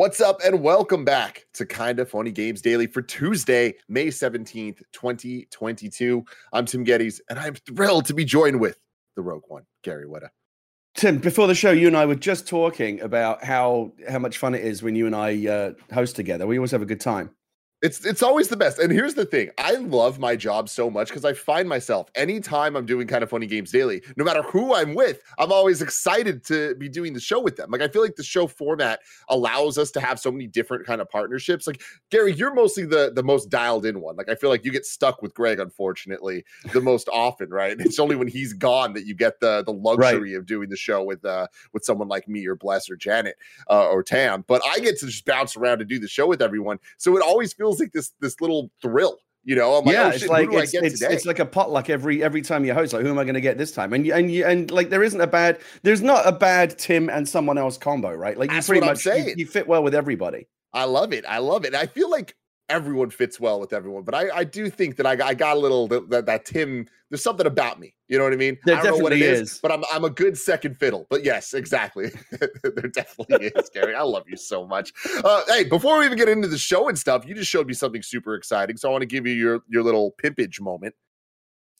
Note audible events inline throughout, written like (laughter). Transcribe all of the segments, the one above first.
What's up, and welcome back to Kinda Funny Games Daily for Tuesday, May 17th, 2022. I'm Tim Gettys, and I'm thrilled to be joined with the Rogue One, Gary Whitta. Tim, before the show, you and I were just talking about how how much fun it is when you and I uh, host together. We always have a good time. It's it's always the best. And here's the thing. I love my job so much because I find myself anytime I'm doing kind of funny games daily, no matter who I'm with, I'm always excited to be doing the show with them. Like I feel like the show format allows us to have so many different kind of partnerships. Like Gary, you're mostly the the most dialed in one. Like I feel like you get stuck with Greg, unfortunately, the most often, right? It's only when he's gone that you get the the luxury right. of doing the show with uh with someone like me or Bless or Janet uh, or Tam. But I get to just bounce around and do the show with everyone. So it always feels feels like this this little thrill. You know, I'm like, yeah, oh, shit, it's like it's, it's, it's, like a potluck every every time you host. Like, who am I going to get this time? And you, and you, and like, there isn't a bad, there's not a bad Tim and someone else combo, right? Like, you That's pretty much you, you, fit well with everybody. I love it. I love it. I feel like everyone fits well with everyone. But I, I do think that I, I got a little that, that Tim. There's something about me. You know what I mean? There I don't know what it is, is, but I'm I'm a good second fiddle. But yes, exactly. (laughs) there definitely is, Gary. I love you so much. Uh, hey, before we even get into the show and stuff, you just showed me something super exciting. So I want to give you your your little pimpage moment.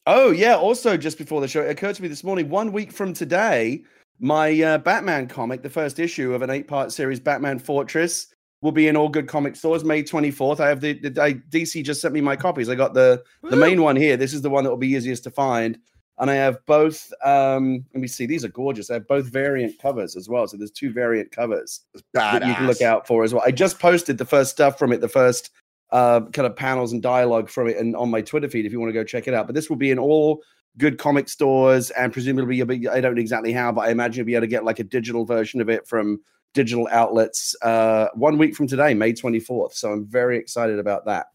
Oh yeah. Also, just before the show, it occurred to me this morning. One week from today, my uh, Batman comic, the first issue of an eight-part series, Batman Fortress, will be in all good comic stores May 24th. I have the, the I, DC just sent me my copies. I got the the main one here. This is the one that will be easiest to find. And I have both. Um, let me see. These are gorgeous. I have both variant covers as well. So there's two variant covers that you can look out for as well. I just posted the first stuff from it, the first uh, kind of panels and dialogue from it, and on my Twitter feed if you want to go check it out. But this will be in all good comic stores, and presumably, I don't know exactly how, but I imagine you'll be able to get like a digital version of it from digital outlets uh, one week from today, May 24th. So I'm very excited about that.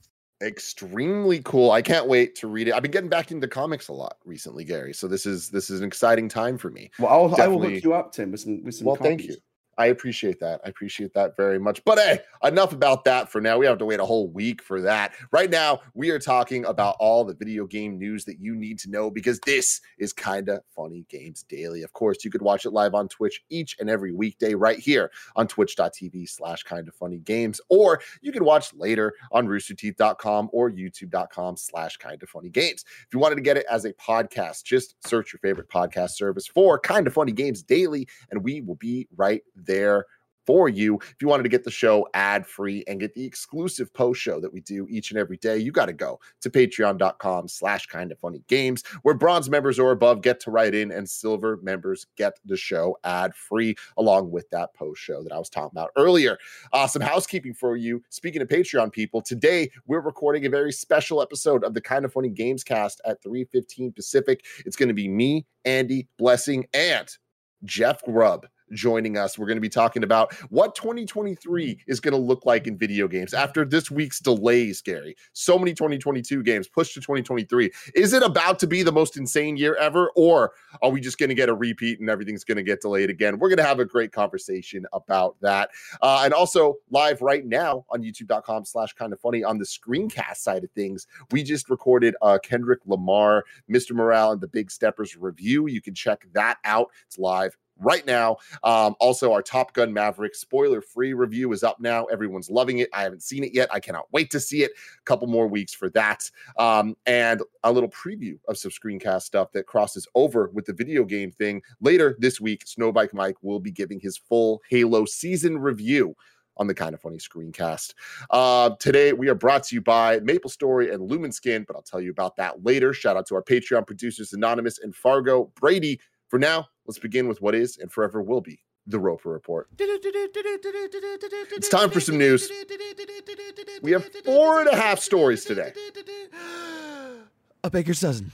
Extremely cool. I can't wait to read it. I've been getting back into comics a lot recently, Gary. So this is this is an exciting time for me. Well, I'll, I will hook you up, Tim, with some with some. Well, copies. thank you. I appreciate that. I appreciate that very much. But hey, enough about that for now. We have to wait a whole week for that. Right now, we are talking about all the video game news that you need to know because this is Kinda Funny Games Daily. Of course, you could watch it live on Twitch each and every weekday right here on twitch.tv slash kinda funny games, or you can watch later on roosterteeth.com or youtube.com slash kinda funny games. If you wanted to get it as a podcast, just search your favorite podcast service for Kinda Funny Games Daily, and we will be right there for you. If you wanted to get the show ad free and get the exclusive post show that we do each and every day, you got to go to patreon.com slash kind of funny games, where bronze members or above get to write in and silver members get the show ad free along with that post show that I was talking about earlier. Uh, some housekeeping for you. Speaking of Patreon people, today we're recording a very special episode of the kind of funny games cast at 315 Pacific. It's going to be me, Andy, Blessing, and Jeff Grubb joining us. We're going to be talking about what 2023 is going to look like in video games after this week's delays, Gary. So many 2022 games pushed to 2023. Is it about to be the most insane year ever, or are we just going to get a repeat and everything's going to get delayed again? We're going to have a great conversation about that. Uh, and also live right now on youtube.com slash kind of funny on the screencast side of things. We just recorded uh, Kendrick Lamar, Mr. Morale, and the Big Steppers review. You can check that out. It's live right now. Um, also, our Top Gun Maverick spoiler free review is up now. Everyone's loving it. I haven't seen it yet. I cannot wait to see it. A couple more weeks for that. Um, and a little preview of some screencast stuff that crosses over with the video game thing. Later this week, Snowbike Mike will be giving his full Halo season review on the kind of funny screencast. Uh, today, we are brought to you by Maple Story and Lumin Skin, but I'll tell you about that later. Shout out to our Patreon producers, Anonymous and Fargo. Brady, for now, let's begin with what is and forever will be the Roper Report. It's time for some news. We have four and a half stories today. A baker's dozen.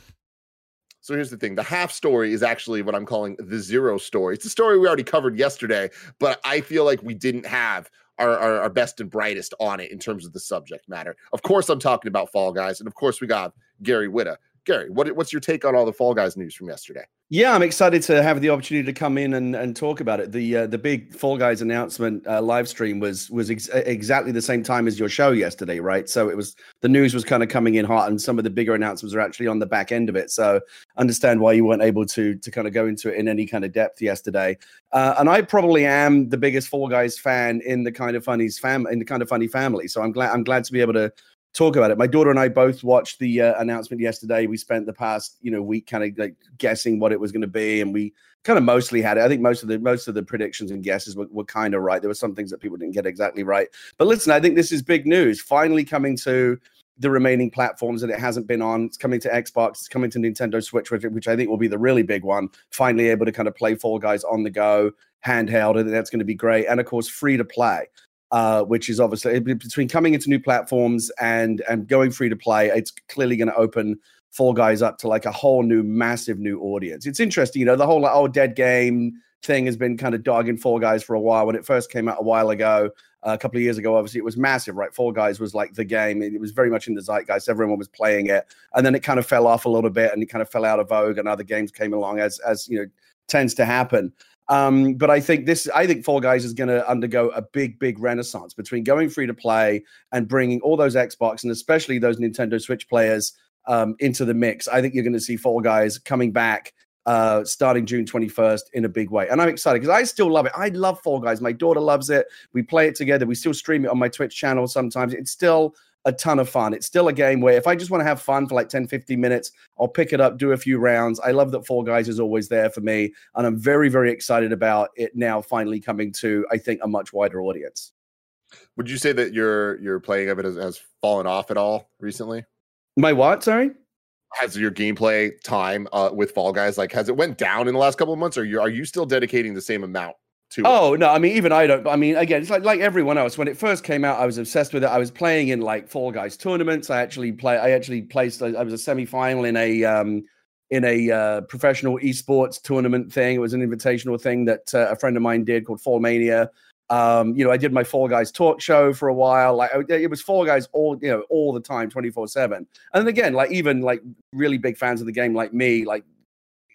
So here's the thing the half story is actually what I'm calling the zero story. It's a story we already covered yesterday, but I feel like we didn't have our, our, our, best and brightest on it in terms of the subject matter. Of course, I'm talking about Fall Guys. And of course, we got Gary Whitta. Gary, what, what's your take on all the Fall Guys news from yesterday? Yeah, I'm excited to have the opportunity to come in and, and talk about it. The uh, the big Fall Guys announcement uh, live stream was was ex- exactly the same time as your show yesterday, right? So it was the news was kind of coming in hot, and some of the bigger announcements are actually on the back end of it. So understand why you weren't able to to kind of go into it in any kind of depth yesterday. Uh, and I probably am the biggest Fall Guys fan in the kind of funnies fam in the kind of funny family. So I'm glad I'm glad to be able to talk about it. My daughter and I both watched the uh, announcement yesterday. We spent the past you know week kind of like guessing what it was going to be, and we kind of mostly had it. I think most of the most of the predictions and guesses were, were kind of right. There were some things that people didn't get exactly right. But listen, I think this is big news. Finally coming to the remaining platforms that it hasn't been on. It's coming to Xbox, it's coming to Nintendo Switch, which, which I think will be the really big one. Finally able to kind of play Fall Guys on the go, handheld, and that's going to be great. And of course, free to play uh, which is obviously between coming into new platforms and and going free to play. It's clearly going to open Fall Guys up to like a whole new, massive new audience. It's interesting, you know, the whole like, oh dead game thing has been kind of dogging Fall Guys for a while. When it first came out a while ago, uh, a couple of years ago, obviously it was massive, right? Fall Guys was like the game. It was very much in the zeitgeist. Everyone was playing it, and then it kind of fell off a little bit, and it kind of fell out of vogue, and other games came along as as you know tends to happen. Um, but I think this, I think Fall Guys is going to undergo a big, big renaissance between going free to play and bringing all those Xbox and especially those Nintendo Switch players um, into the mix. I think you're going to see Fall Guys coming back uh, starting June 21st in a big way. And I'm excited because I still love it. I love Fall Guys. My daughter loves it. We play it together. We still stream it on my Twitch channel sometimes. It's still a ton of fun. It's still a game where if I just want to have fun for like 10, 15 minutes, I'll pick it up, do a few rounds. I love that Fall Guys is always there for me. And I'm very, very excited about it now finally coming to, I think, a much wider audience. Would you say that your your playing of it has, has fallen off at all recently? My what? Sorry? Has your gameplay time uh, with Fall Guys like has it went down in the last couple of months, or you, are you still dedicating the same amount to oh no i mean even i don't i mean again it's like like everyone else when it first came out i was obsessed with it i was playing in like fall guys tournaments i actually play i actually placed i was a semi-final in a um in a uh, professional esports tournament thing it was an invitational thing that uh, a friend of mine did called fall mania um, you know, I did my Fall Guys talk show for a while. Like it was Fall Guys all, you know, all the time, twenty four seven. And again, like even like really big fans of the game, like me, like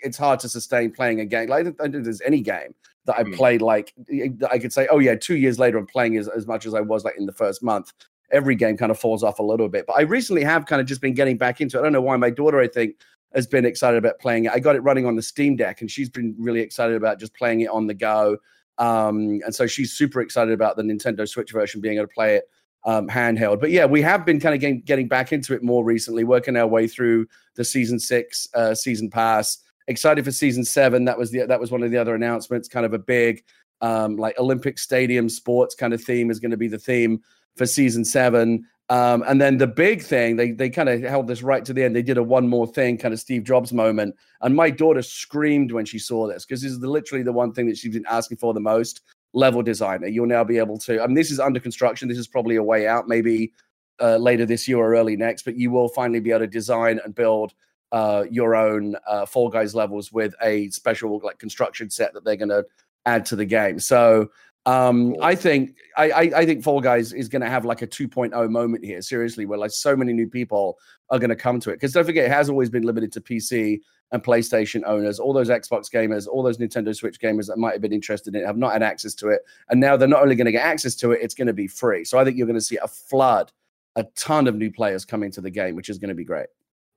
it's hard to sustain playing a game. Like I don't think there's any game that I mm. played like that I could say, oh yeah, two years later I'm playing as, as much as I was like in the first month. Every game kind of falls off a little bit. But I recently have kind of just been getting back into it. I don't know why. My daughter, I think, has been excited about playing it. I got it running on the Steam Deck, and she's been really excited about just playing it on the go. Um, and so she's super excited about the Nintendo Switch version being able to play it um, handheld. But yeah, we have been kind of getting, getting back into it more recently, working our way through the season six uh, season pass excited for season seven. That was the that was one of the other announcements. Kind of a big um, like Olympic Stadium sports kind of theme is going to be the theme for season seven. Um, and then the big thing, they they kind of held this right to the end. They did a one more thing, kind of Steve Jobs moment. And my daughter screamed when she saw this because this is the, literally the one thing that she's been asking for the most. Level designer, you'll now be able to. I mean, this is under construction. This is probably a way out, maybe uh, later this year or early next. But you will finally be able to design and build uh, your own uh, Fall Guys levels with a special like construction set that they're going to add to the game. So um, I think I, I, I think Fall Guys is going to have like a 2.0 moment here. Seriously, where like so many new people are going to come to it because don't forget it has always been limited to PC and PlayStation owners. All those Xbox gamers, all those Nintendo Switch gamers that might have been interested in it have not had access to it, and now they're not only going to get access to it, it's going to be free. So I think you're going to see a flood, a ton of new players coming to the game, which is going to be great.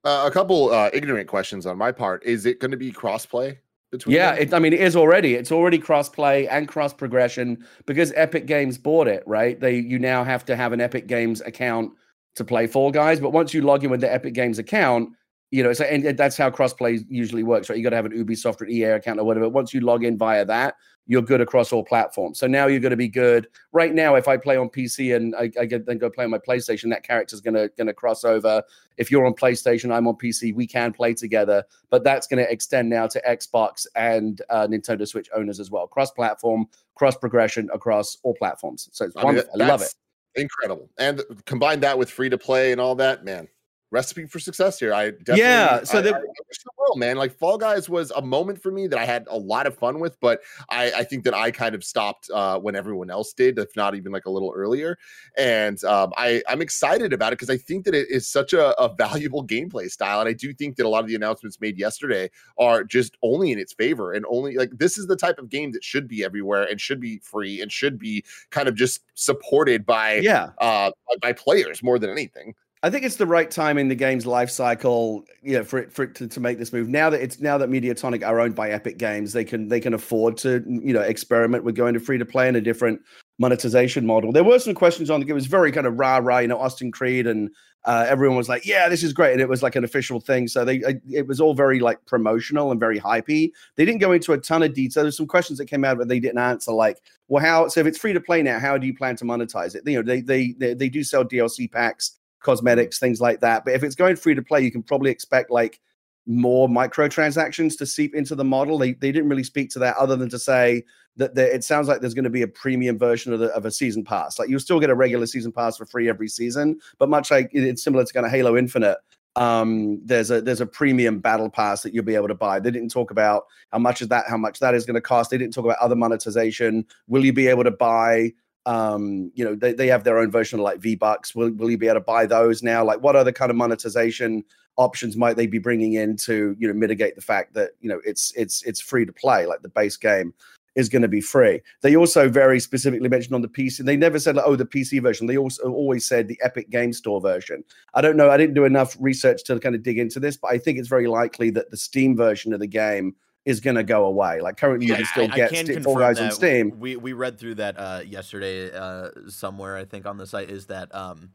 Uh, a couple uh, ignorant questions on my part. Is it going to be crossplay between? Yeah, it, I mean, it is already. It's already crossplay and cross progression because Epic Games bought it. Right? They you now have to have an Epic Games account to play Fall Guys. But once you log in with the Epic Games account, you know, so and that's how crossplay usually works, right? You got to have an Ubisoft or EA account or whatever. Once you log in via that, you're good across all platforms. So now you're going to be good. Right now, if I play on PC and I, I get, then go play on my PlayStation, that character's going to going to cross over. If you're on PlayStation, I'm on PC. We can play together, but that's going to extend now to Xbox and uh, Nintendo Switch owners as well. Cross platform, cross progression across all platforms. So it's I wonderful. Mean, I love it. Incredible. And combine that with free to play and all that, man recipe for success here. I yeah. So I, the, I, will, man. Like Fall Guys was a moment for me that I had a lot of fun with, but I, I think that I kind of stopped uh, when everyone else did, if not even like a little earlier. And um, I, I'm excited about it because I think that it is such a, a valuable gameplay style. And I do think that a lot of the announcements made yesterday are just only in its favor and only like this is the type of game that should be everywhere and should be free and should be kind of just supported by yeah uh, by players more than anything. I think it's the right time in the game's life cycle, you know, for it for it to, to make this move. Now that it's now that Mediatonic are owned by Epic Games, they can they can afford to you know experiment with going to free to play in a different monetization model. There were some questions on the game. It was very kind of rah rah, you know, Austin Creed, and uh, everyone was like, "Yeah, this is great," and it was like an official thing. So they it was all very like promotional and very hypey. They didn't go into a ton of detail. There's some questions that came out, but they didn't answer. Like, well, how? So if it's free to play now, how do you plan to monetize it? You know, they they they, they do sell DLC packs cosmetics, things like that. But if it's going free to play, you can probably expect like more microtransactions to seep into the model. They they didn't really speak to that other than to say that there, it sounds like there's going to be a premium version of, the, of a season pass. Like you'll still get a regular season pass for free every season, but much like it's similar to kind of Halo Infinite. Um, there's a there's a premium battle pass that you'll be able to buy. They didn't talk about how much is that, how much that is going to cost. They didn't talk about other monetization. Will you be able to buy um you know they, they have their own version of like v bucks will, will you be able to buy those now? Like what other kind of monetization options might they be bringing in to you know mitigate the fact that you know it's it's it's free to play? Like the base game is going to be free. They also very specifically mentioned on the pc they never said like oh the pc version. They also always said the epic game store version. I don't know i didn't do enough research to kind of dig into this but i think it's very likely that the steam version of the game is going to go away. Like currently, you can still I, get I St- Fall Guys on Steam. We we read through that uh, yesterday uh, somewhere. I think on the site is that. Um,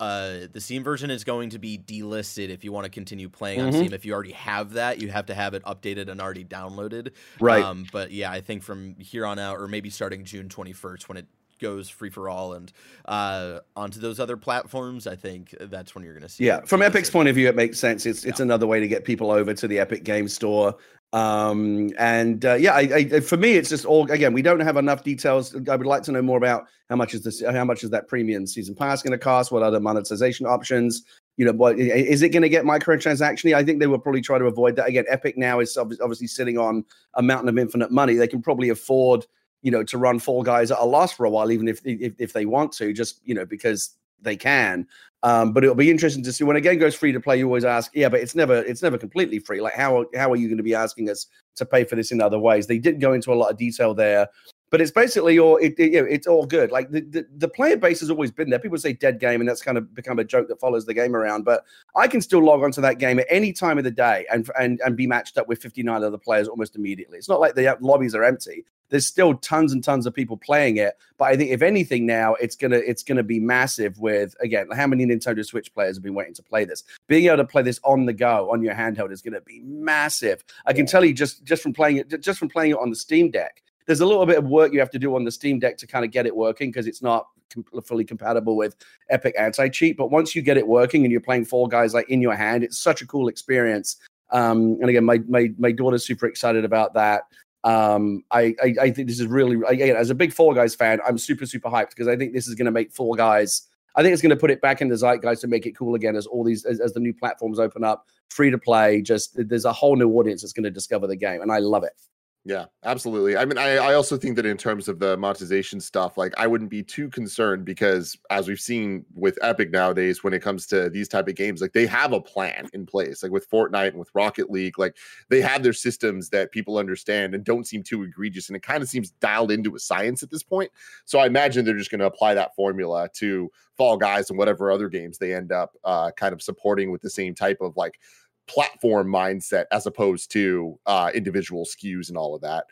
uh, the Steam version is going to be delisted if you want to continue playing mm-hmm. on Steam. If you already have that, you have to have it updated and already downloaded. Right. Um, but yeah, I think from here on out, or maybe starting June 21st when it goes free for all and uh, onto those other platforms, I think that's when you're going to see. Yeah, from Epic's point of view, it makes sense. It's it's yeah. another way to get people over to the Epic Game Store um and uh, yeah I, I, for me it's just all again we don't have enough details. I would like to know more about how much is this how much is that premium season pass going to cost? What other monetization options? You know what is it going to get microtransaction i think they will probably try to avoid that. Again epic now is obviously sitting on a mountain of infinite money. They can probably afford you know to run fall guys at a loss for a while even if if, if they want to just you know because they can um, but it'll be interesting to see when a game goes free to play. You always ask, yeah, but it's never it's never completely free. Like how how are you going to be asking us to pay for this in other ways? They didn't go into a lot of detail there, but it's basically all it, it, you know, it's all good. Like the, the, the player base has always been there. People say dead game, and that's kind of become a joke that follows the game around. But I can still log onto that game at any time of the day and and and be matched up with 59 other players almost immediately. It's not like the lobbies are empty there's still tons and tons of people playing it. But I think if anything now, it's gonna it's gonna be massive. With again, how many Nintendo Switch players have been waiting to play this? Being able to play this on the go on your handheld is gonna be massive. I can tell you just just from playing it just from playing it on the Steam Deck. There's a little bit of work you have to do on the Steam Deck to kind of get it working because it's not fully compatible with Epic Anti Cheat. But once you get it working and you're playing Fall Guys like in your hand, it's such a cool experience. Um, and again, my my my daughter's super excited about that. Um, I, I, I think this is really again as a big Fall Guys fan, I'm super super hyped because I think this is going to make Fall Guys. I think it's going to put it back in the zeitgeist to make it cool again as all these as, as the new platforms open up, free to play. Just there's a whole new audience that's going to discover the game, and I love it. Yeah, absolutely. I mean, I, I also think that in terms of the monetization stuff, like I wouldn't be too concerned because as we've seen with Epic nowadays, when it comes to these type of games, like they have a plan in place. Like with Fortnite and with Rocket League, like they have their systems that people understand and don't seem too egregious. And it kind of seems dialed into a science at this point. So I imagine they're just going to apply that formula to Fall Guys and whatever other games they end up uh, kind of supporting with the same type of like platform mindset as opposed to uh, individual SKUs and all of that.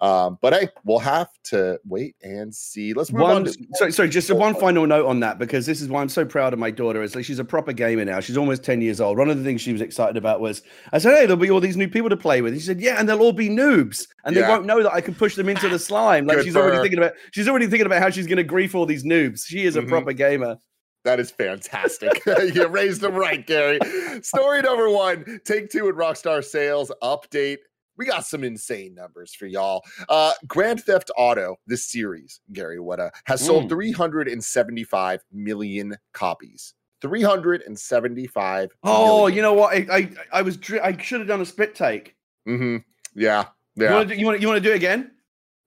Um, but hey, we'll have to wait and see. Let's move one, on. To- sorry, sorry, just one final note on that because this is why I'm so proud of my daughter. Is like she's a proper gamer now. She's almost 10 years old. One of the things she was excited about was I said, Hey, there'll be all these new people to play with. She said, Yeah, and they'll all be noobs, and yeah. they won't know that I can push them into the slime. Like Good she's already her. thinking about she's already thinking about how she's gonna grief all these noobs. She is a mm-hmm. proper gamer. That is fantastic. (laughs) you raised them right, Gary. Story number one Take Two and Rockstar sales update. We got some insane numbers for y'all. Uh, Grand Theft Auto, this series, Gary Whitta, has sold mm. 375 million copies. 375. Oh, million. you know what? I I, I was dri- I should have done a spit take. Mm-hmm. Yeah. Yeah. You want to you want to do it again?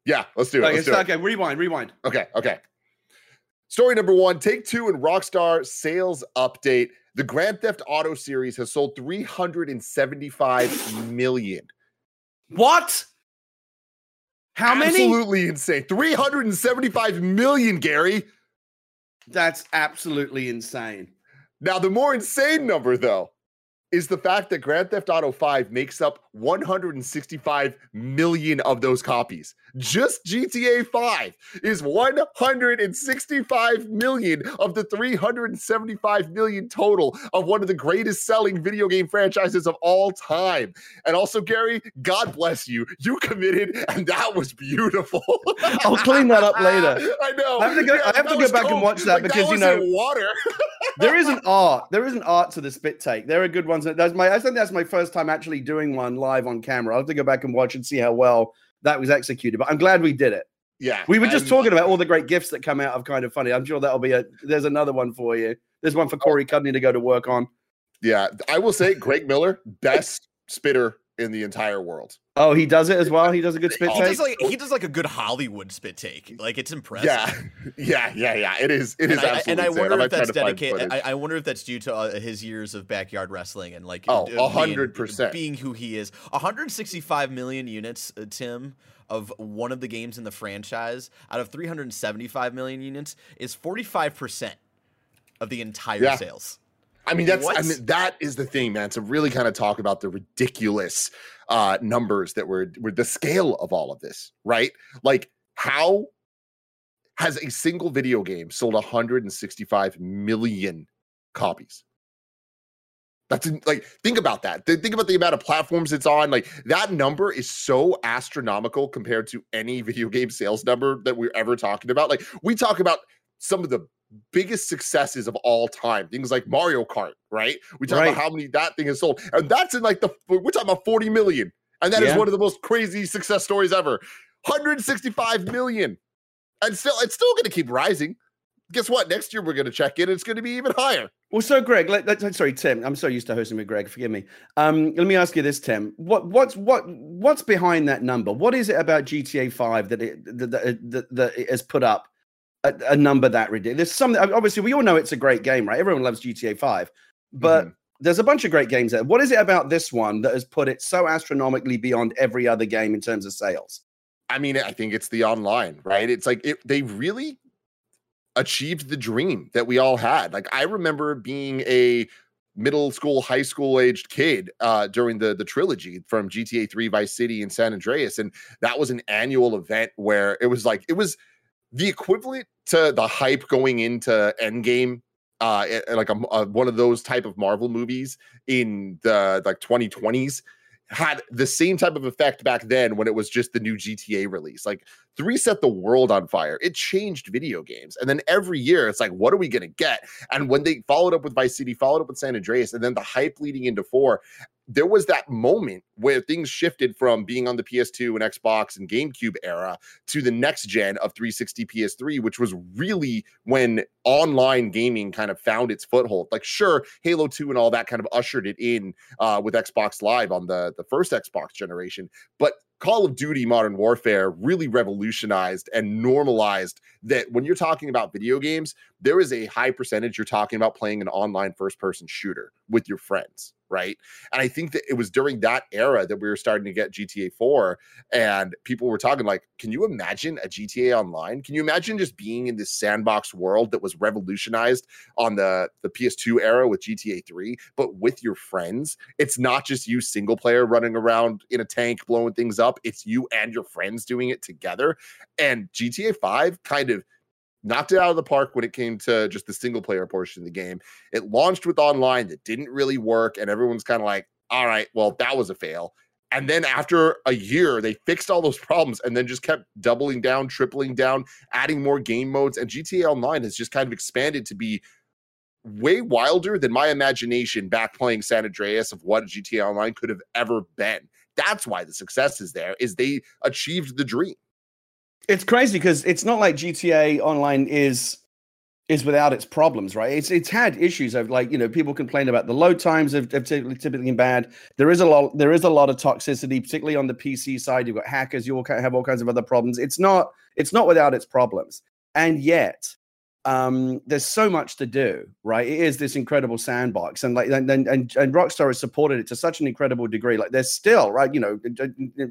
Yeah. Let's do it. Like, Let's do it. okay, rewind, rewind. Okay. Okay. Story number one Take Two and Rockstar sales update. The Grand Theft Auto series has sold 375 million. What? How many? Absolutely insane. 375 million, Gary. That's absolutely insane. Now, the more insane number, though, is the fact that Grand Theft Auto 5 makes up 165 million of those copies. Just GTA 5 is 165 million of the 375 million total of one of the greatest selling video game franchises of all time. And also, Gary, God bless you. You committed, and that was beautiful. (laughs) I'll clean that up later. (laughs) I know. I have to go- I have to go back and watch that Like, because, you know- water. (laughs) There is an art. There is an art to the spit take. There are good ones. That's my. I think that's my first time actually doing one live on camera. I'll have to go back and watch and see how well that was executed. But I'm glad we did it. Yeah. We were just talking about all the great gifts that come out of kind of funny. I'm sure that'll be a. There's another one for you. There's one for Corey Cudney to go to work on. Yeah, I will say Greg Miller, best spitter in the entire world. Oh, he does it as well. He does a good spit He take. does like he does like a good Hollywood spit take. Like it's impressive. Yeah, (laughs) yeah, yeah, yeah. It is. It is and I, absolutely. and I wonder if that's dedicated. I. I wonder if that's due to uh, his years of backyard wrestling and like Oh, a hundred being- percent. being who he is. 165 million units, uh, Tim, of one of the games in the franchise out of 375 million units is 45 percent of the entire Yeah. sales. I mean, that's. I mean, that is the thing, man. To really kind of talk about the ridiculous uh numbers that were were the scale of all of this, right? Like, how has a single video game sold 165 million copies? That's like think about that. Think about the amount of platforms it's on. Like that number is so astronomical compared to any (laughs) video game sales number that we're ever talking about. Like we talk about some of the biggest successes of all time, things like Mario Kart, right? We talk Right. about how many that thing has sold, and that's in like the we're talking about 40 million, and that is Yeah. one of the most crazy success stories ever. 165 million, and still it's still going to keep rising. Guess what? Next year we're going to check in. It's going to be even higher. Well, so Greg, let, let, sorry, Tim. I'm so used to hosting with Greg. Forgive me. Um, let me ask you this, Tim. What what's what what's behind that number? What is it about GTA Five that it that, that, that, that it has put up a, a number that ridiculous? There's some obviously we all know it's a great game, right? Everyone loves GTA Five, but Mhm. there's a bunch of great games there. What is it about this one that has put it so astronomically beyond every other game in terms of sales? I mean, I think it's the online, right? It's like it, they really achieved the dream that we all had. Like I remember being a middle school, high school aged kid uh, during the the trilogy from GTA 3, Vice City, and San Andreas, and that was an annual event where it was like it was the equivalent to the hype going into Endgame. Uh, like a, a- one of those type of Marvel movies in the like 2020s had the same type of effect back then when it was just the new GTA release. Like three set the world on fire. It changed video games. And then every year it's like, what are we going to get? And when they followed up with Vice City, followed up with San Andreas, and then the hype leading into four, there was that moment where things shifted from being on the PS2 and Xbox and GameCube era to the next gen of 360 PS3, which was really when online gaming kind of found its foothold. Like, sure, Halo 2 and all that kind of ushered it in uh, with Xbox Live on the, the first Xbox generation, but Call of Duty Modern Warfare really revolutionized and normalized that when you're talking about video games, there is a high percentage you're talking about playing an online first person shooter with your friends, right? And I think that it was during that era that we were starting to get GTA 4 and people were talking like, can you imagine a GTA online? Can you imagine just being in this sandbox world that was revolutionized on the the PS2 era with GTA 3, but with your friends? It's not just you single player running around in a tank blowing things up, it's you and your friends doing it together. And GTA 5 kind of knocked it out of the park when it came to just the single player portion of the game. It launched with online that didn't really work, and everyone's kind of like, all right, well, that was a fail. And then after a year, they fixed all those (laughs) problems and then just kept doubling down, tripling down, adding more game modes. And GTA Online has just kind of expanded to be way wilder than my imagination back playing San Andreas of what GTA Online could have ever been. That's why the success is there, is they achieved the dream. It's crazy because it's not like GTA Online is is without its problems, right? It's it's had issues of like you know people complain about the load times have, have typically, typically been bad. There is a lot there is a lot of toxicity, particularly on the PC side. You've got hackers, you all have all kinds of other problems. It's not it's not without its problems, and yet um, there's so much to do, right? It is this incredible sandbox, and like and, and and Rockstar has supported it to such an incredible degree. Like there's still, right? You know,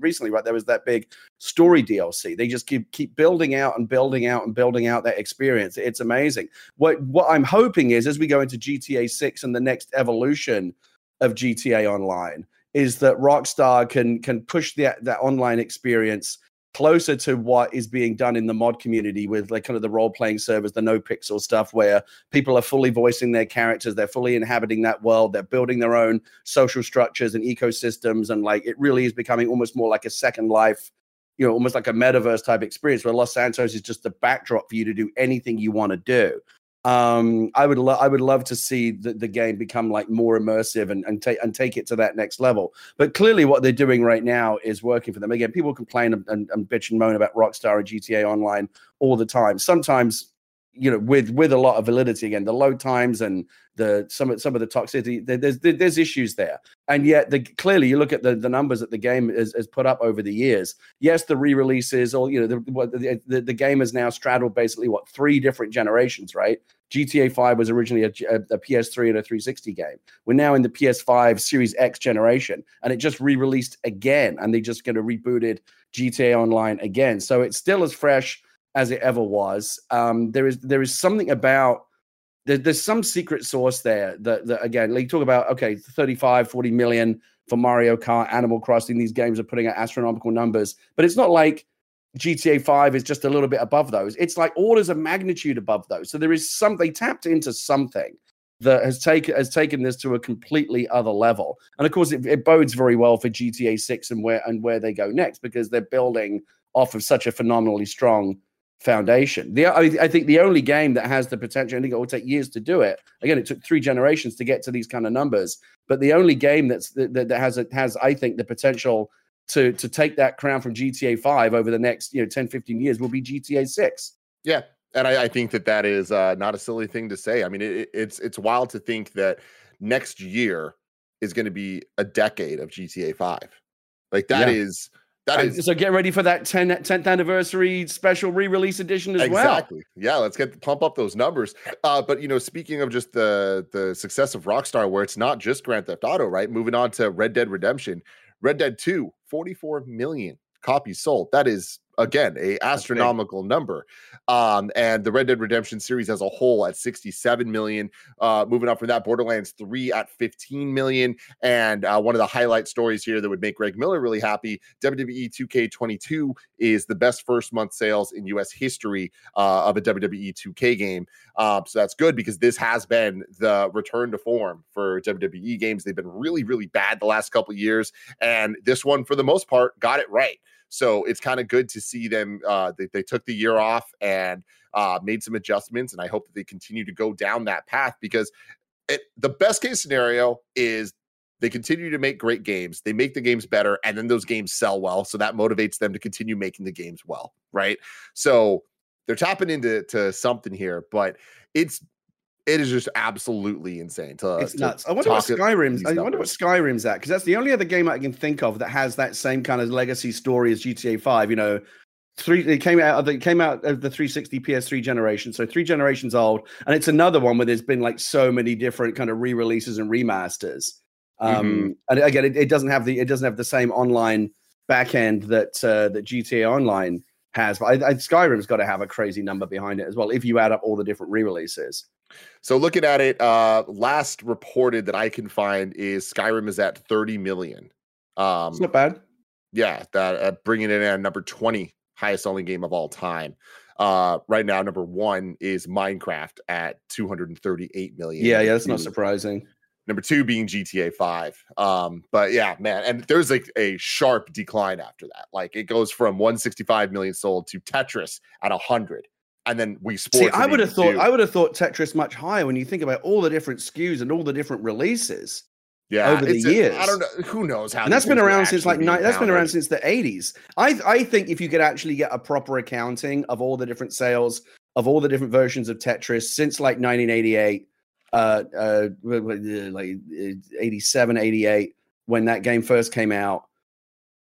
recently, right, there was that big story DLC. They just keep keep building out and building out and building out that experience. It's amazing. What what I'm hoping is as we go into GTA 6 and the next evolution of GTA Online, is that Rockstar can can push that that online experience closer to what is being done in the mod community with like kind of the role playing servers, the NoPixel stuff, where people are fully voicing their characters, they're fully inhabiting that world, they're building their own social structures and ecosystems, and like it really is becoming almost more like a second life. You know, almost like a metaverse type experience where Los Santos is just the backdrop for you to do anything you want to do um, I would lo- I would love to see the, the game become like more immersive and and take and take it to that next level. But clearly, what they're doing right now is working for them. Again, people complain and, and, bitch and moan about Rockstar and GTA Online all the time. Sometimes, you know, with with a lot of validity. Again, the load times and the some of some of the toxicity. There's there's issues there, and yet the clearly you look at the, the numbers that the game has, has put up over the years. Yes, the re-releases, or you know, the, the the game has now straddled basically what three different generations, right? GTA 5 was originally a, a, a, PS3 and a 360 game. We're now in the PS5 Series X generation, and it just re-released again, and they just going to rebooted GTA Online again. So it's still as fresh as it ever was. Um, there is there is something about there, there's some secret source there that, that again, like talk about okay, 35, 40 million for Mario Kart, Animal Crossing. These games are putting out astronomical numbers, but it's not like GTA 5 is just a little bit above those. It's like orders of magnitude above those. So there is some they tapped into something that has taken has taken this to a completely other level. And of course, it, it bodes very well for GTA 6 and where and where they go next because they're building off of such a phenomenally strong foundation. The, I, I, think the only game that has the potential, I think it will take years to do it. Again, it took three generations to get to these kind of numbers, but the only game that's that, that has it has, I think, the potential to to take that crown from GTA 5 over the next you know 10, 15 years will be GTA 6. Yeah, and I, I think that that is uh, not a silly thing to say. I mean, it, it's it's wild to think that next year is going to be a decade of GTA 5. Like that yeah. is that is so get ready for that 10, 10th anniversary special re-release edition as exactly. well. Exactly. Yeah, let's get pump up those numbers. Uh, but you know, speaking of just the the success of Rockstar, where it's not just Grand Theft Auto, right? Moving on to Red Dead Redemption. Red Dead 2, 44 million copies sold. That is again a astronomical number um and the red dead redemption series as a whole at 67 million uh moving up from that borderlands 3 at 15 million and uh, one of the highlight stories here that would make greg miller really happy wwe 2k22 is the best first month sales in us history uh, of a wwe 2k game uh, so that's good because this has been the return to form for wwe games. They've been really really bad the last couple years and this one for the most part got it right so it's kind of good to see them. Uh, they, they took the year off and uh, made some adjustments, and I hope that they continue to go down that path because it, the best case scenario is they continue to make great games. They make the games better, and then those games sell well. So that motivates them to continue making the games well, right? So they're tapping into to something here, but it's it is just absolutely insane. To, it's to nuts. I wonder what Skyrim's. I wonder what Skyrim's at because that's the only other game I can think of that has that same kind of legacy story as GTA Five. You know, three it came out of the came out of the 360 PS3 generation, so three generations old, and it's another one where there's been like so many different kind of re-releases and remasters. Um, mm-hmm. and again, it, it, doesn't have the it doesn't have the same online backend that uh, that GTA Online has, but I, I, Skyrim's got to have a crazy number behind it as well if you add up all the different re-releases. So looking at it, uh, last reported that I can find is Skyrim is at 30 million. Um, it's not bad. Yeah, that uh, bringing it in at number 20 highest selling game of all time. Uh, right now, number one is Minecraft at 238 million. Yeah, yeah, that's not surprising. Number two being GTA 5. Um, but yeah, man, and there's like a sharp decline after that. Like it goes from 165 million sold to Tetris at 100 and then Wii Sports. See, I would have thought I would have thought Tetris much higher when you think about all the different SKUs and all the different releases. Yeah, over the years. I don't know. Who knows how? And that's been around since like ni- that's been around since the eighties. I I think if you could actually get a proper accounting of all the different sales of all the different versions of Tetris since like 1988, uh, uh, like 87, 88, when that game first came out.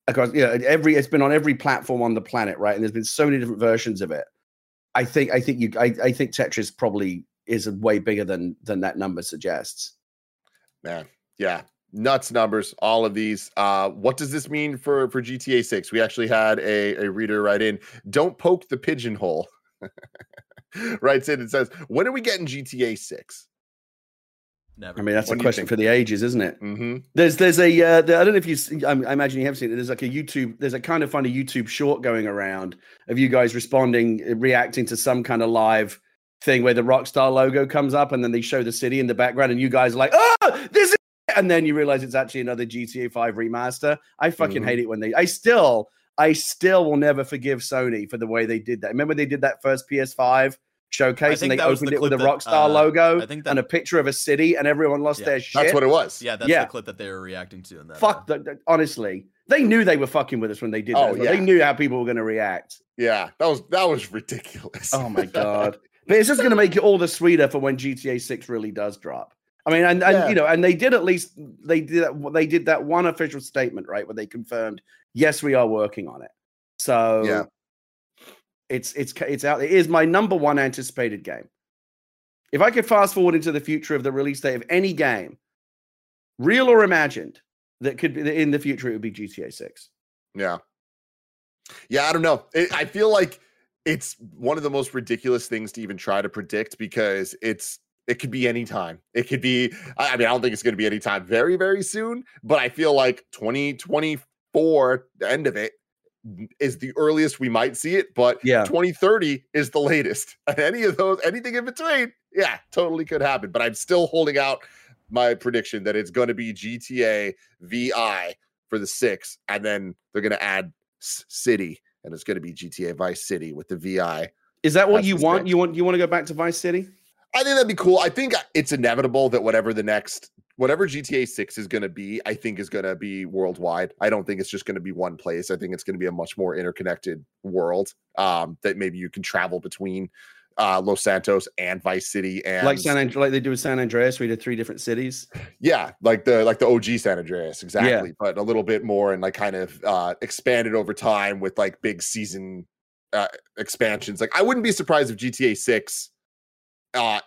Across, you know, every it's been on every platform on the planet, right? And there's been so many different versions of it. I think, I think you, I, I think Tetris probably is way bigger than than that number suggests. Man, yeah, nuts numbers all of these uh what does this mean for for gta 6 we actually had a a reader write in don't poke the pigeonhole (laughs) writes in and says when are we getting gta 6 Never. I mean, that's What a question for the ages, isn't it? mm-hmm. There's there's a uh, there- I don't know if you s- I I imagine you have seen it. There's like a YouTube there's a kind of funny YouTube short going around of you guys responding uh, reacting to some kind of live thing where the Rockstar logo comes up and then they show the city in the background and you guys are like oh this is and then you realize it's actually another GTA 5 remaster. I fucking Mhm. hate it when they I still I still will never forgive Sony for the way they did that. Remember they did that first PS5 showcase and they opened the it with a clip that, Rockstar uh, logo I think and a picture of a city and everyone lost Yeah. their shit. that's what it was Yeah, that's Yeah. the clip that they were reacting to in that. Fuck, uh, the, the- honestly, they knew they were fucking with us when they did Oh, that. They yeah. knew how people were going to react. yeah that was that was ridiculous Oh my god! (laughs) but it's just going to make it all the sweeter for when GTA Six really does drop. I mean, and, and Yeah. you know, and they did at least they did that, they did that one official statement right where they confirmed, yes, we are working on it. So Yeah. It's it's it's out. It is my number one anticipated game. If I could fast forward into the future of the release date of any game, real or imagined, that could be in the future, it would be GTA Six. Yeah. Yeah, I don't know. It, I feel like it's one of the most ridiculous things to even try to predict because it's it could be any time. It could be I mean, I don't think it's going to be any time very very soon, but I feel like 2024 the end of it is the earliest we might see it, but Yeah. 2030 is the latest. (laughs) And any of those anything in between, yeah, totally could happen, but I'm still holding out my prediction that it's going to be GTA VI for the 6 and then they're going to add S- City and it's going to be GTA Vice City with the VI. Is that what you want? You want you want to go back to Vice City? I think that'd be cool. I think it's inevitable that whatever the next whatever GTA 6 is going to be, I think is going to be worldwide. I don't think it's just going to be one place. I think it's going to be a much more interconnected world um that maybe you can travel between uh Los Santos and Vice City and like San Andreas, like they do with San Andreas, we did three different cities. yeah, like the like the OG San Andreas, exactly, but a little bit more and like kind of uh expanded over time with like big season uh expansions. Like I wouldn't be surprised if GTA 6 uh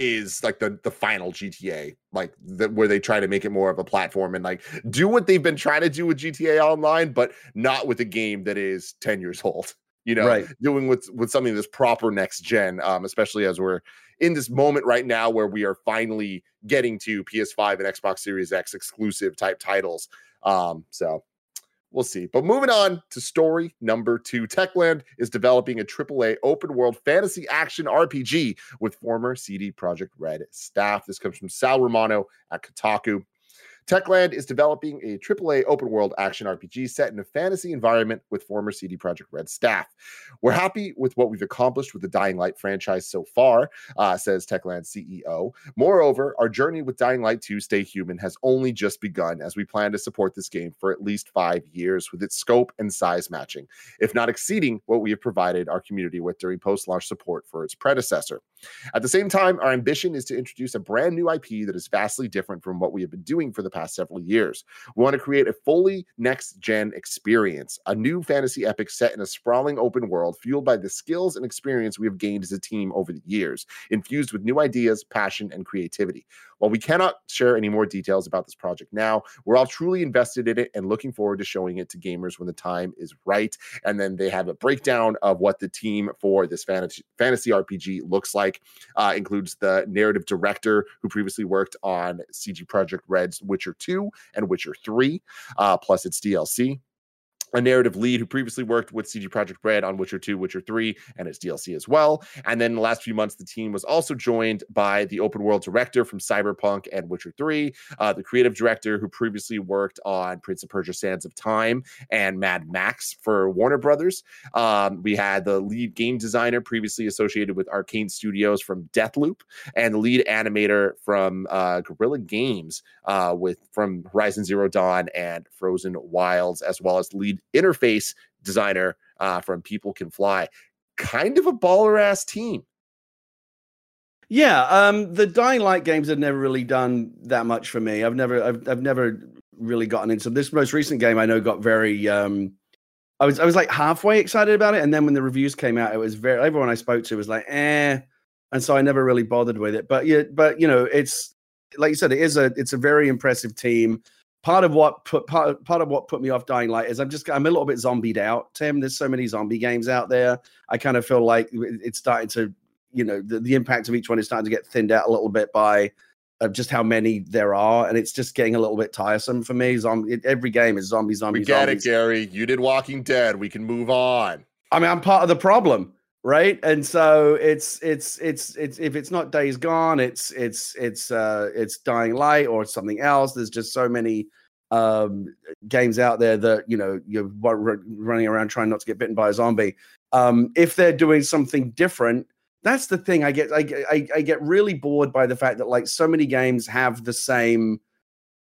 is like the the final GTA, like the, where they try to make it more of a platform and like do what they've been trying to do with GTA Online, but not with a game that is 10 years (laughs) old. You know, Right. doing with with something that's proper next gen, um, especially as we're in this moment right now where we are finally getting to PS5 and Xbox Series X exclusive type titles. Um, so we'll see. But moving on to story number two, Techland is developing a AAA open world fantasy action RPG with former CD Projekt Red staff. This comes from Sal Romano at Kotaku. Techland is developing a AAA open world action RPG set in a fantasy environment with former CD Projekt Red staff. We're happy with what we've accomplished with the Dying Light franchise so far, uh, says Techland CEO. Moreover, our journey with Dying Light 2 Stay Human has only just begun as we plan to support this game for at least five years with its scope and size matching, if not exceeding what we have provided our community with during post launch support for its predecessor. At the same time, our ambition is to introduce a brand new IP that is vastly different from what we have been doing for the past several years. We want to create a fully next gen experience, a new fantasy epic set in a sprawling open world fueled by the skills and experience we have gained as a team over the years, infused with new ideas, passion, and creativity. While we cannot share any more details about this project now, we're all truly invested in it and looking forward to showing it to gamers when the time is right. And then they have a breakdown of what the team for this fantasy, fantasy RPG looks like. Uh, includes the narrative director who previously worked on CD Projekt Red's Witcher 2 and Witcher 3, uh, plus its DLC a narrative lead who previously worked with CD Projekt Red on Witcher 2, Witcher 3, and its DLC as well. And then in the last few months, the team was also joined by the open world director from Cyberpunk and Witcher 3, uh, the creative director who previously worked on Prince of Persia Sands of Time and Mad Max for Warner Brothers. Um, we had the lead game designer previously associated with Arkane Studios from Deathloop, and the lead animator from uh, Guerrilla Games uh, with from Horizon Zero Dawn and Frozen Wilds, as well as lead interface designer uh, from People Can Fly. kind of a baller ass team. Yeah, um, the Dying Light games have never really done that much for me. I've never, I've, I've never really gotten into this most recent game. I know got very, um, I was, I was like halfway excited about it, and then when the reviews came out, it was very. Everyone I spoke to was like, eh, and so I never really bothered with it. But yeah, but you know, it's like you said, it is a, it's a very impressive team. Part of what put part, part of what put me off Dying Light is I'm just I'm a little bit zombied out, Tim. There's so many zombie games out there. I kind of feel like it's starting to you know the, the impact of each one is starting to get thinned out a little bit by uh, just how many there are, and it's just getting a little bit tiresome for me. Zombie, every game is zombie, zombie. We get zombies. it, Gary. You did Walking Dead. We can move on. I mean, I'm part of the problem, right? And so it's it's it's it's if it's not Days Gone, it's it's it's uh it's Dying Light or something else. There's just so many um games out there that you know you're running around trying not to get bitten by a zombie. Um, if they're doing something different that's the thing. I get I, I, I get really bored by the fact that like so many games have the same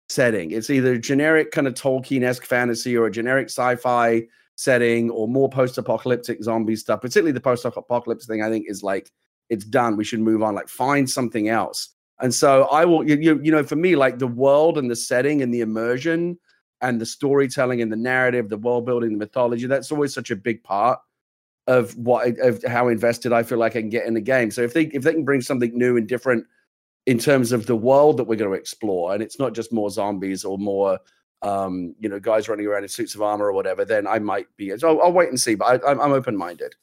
setting. It's either generic kind of Tolkien-esque fantasy or a generic sci-fi setting or more post-apocalyptic zombie stuff. Particularly the post-apocalypse thing, I think is like it's done. We should move on. Like find something else. And so I will, you, you, know, for me, like the world and the setting and the immersion and the storytelling and the narrative, the world building, the mythology, that's always such a big part of what of how invested I feel like I can get in the game. So if they if they can bring something new and different in terms of the world that we're going to explore, and it's not just more zombies or more um, you know guys running around in suits of armor or whatever, then I might be. I'll, I'll wait and see, but I, I'm, I'm open minded.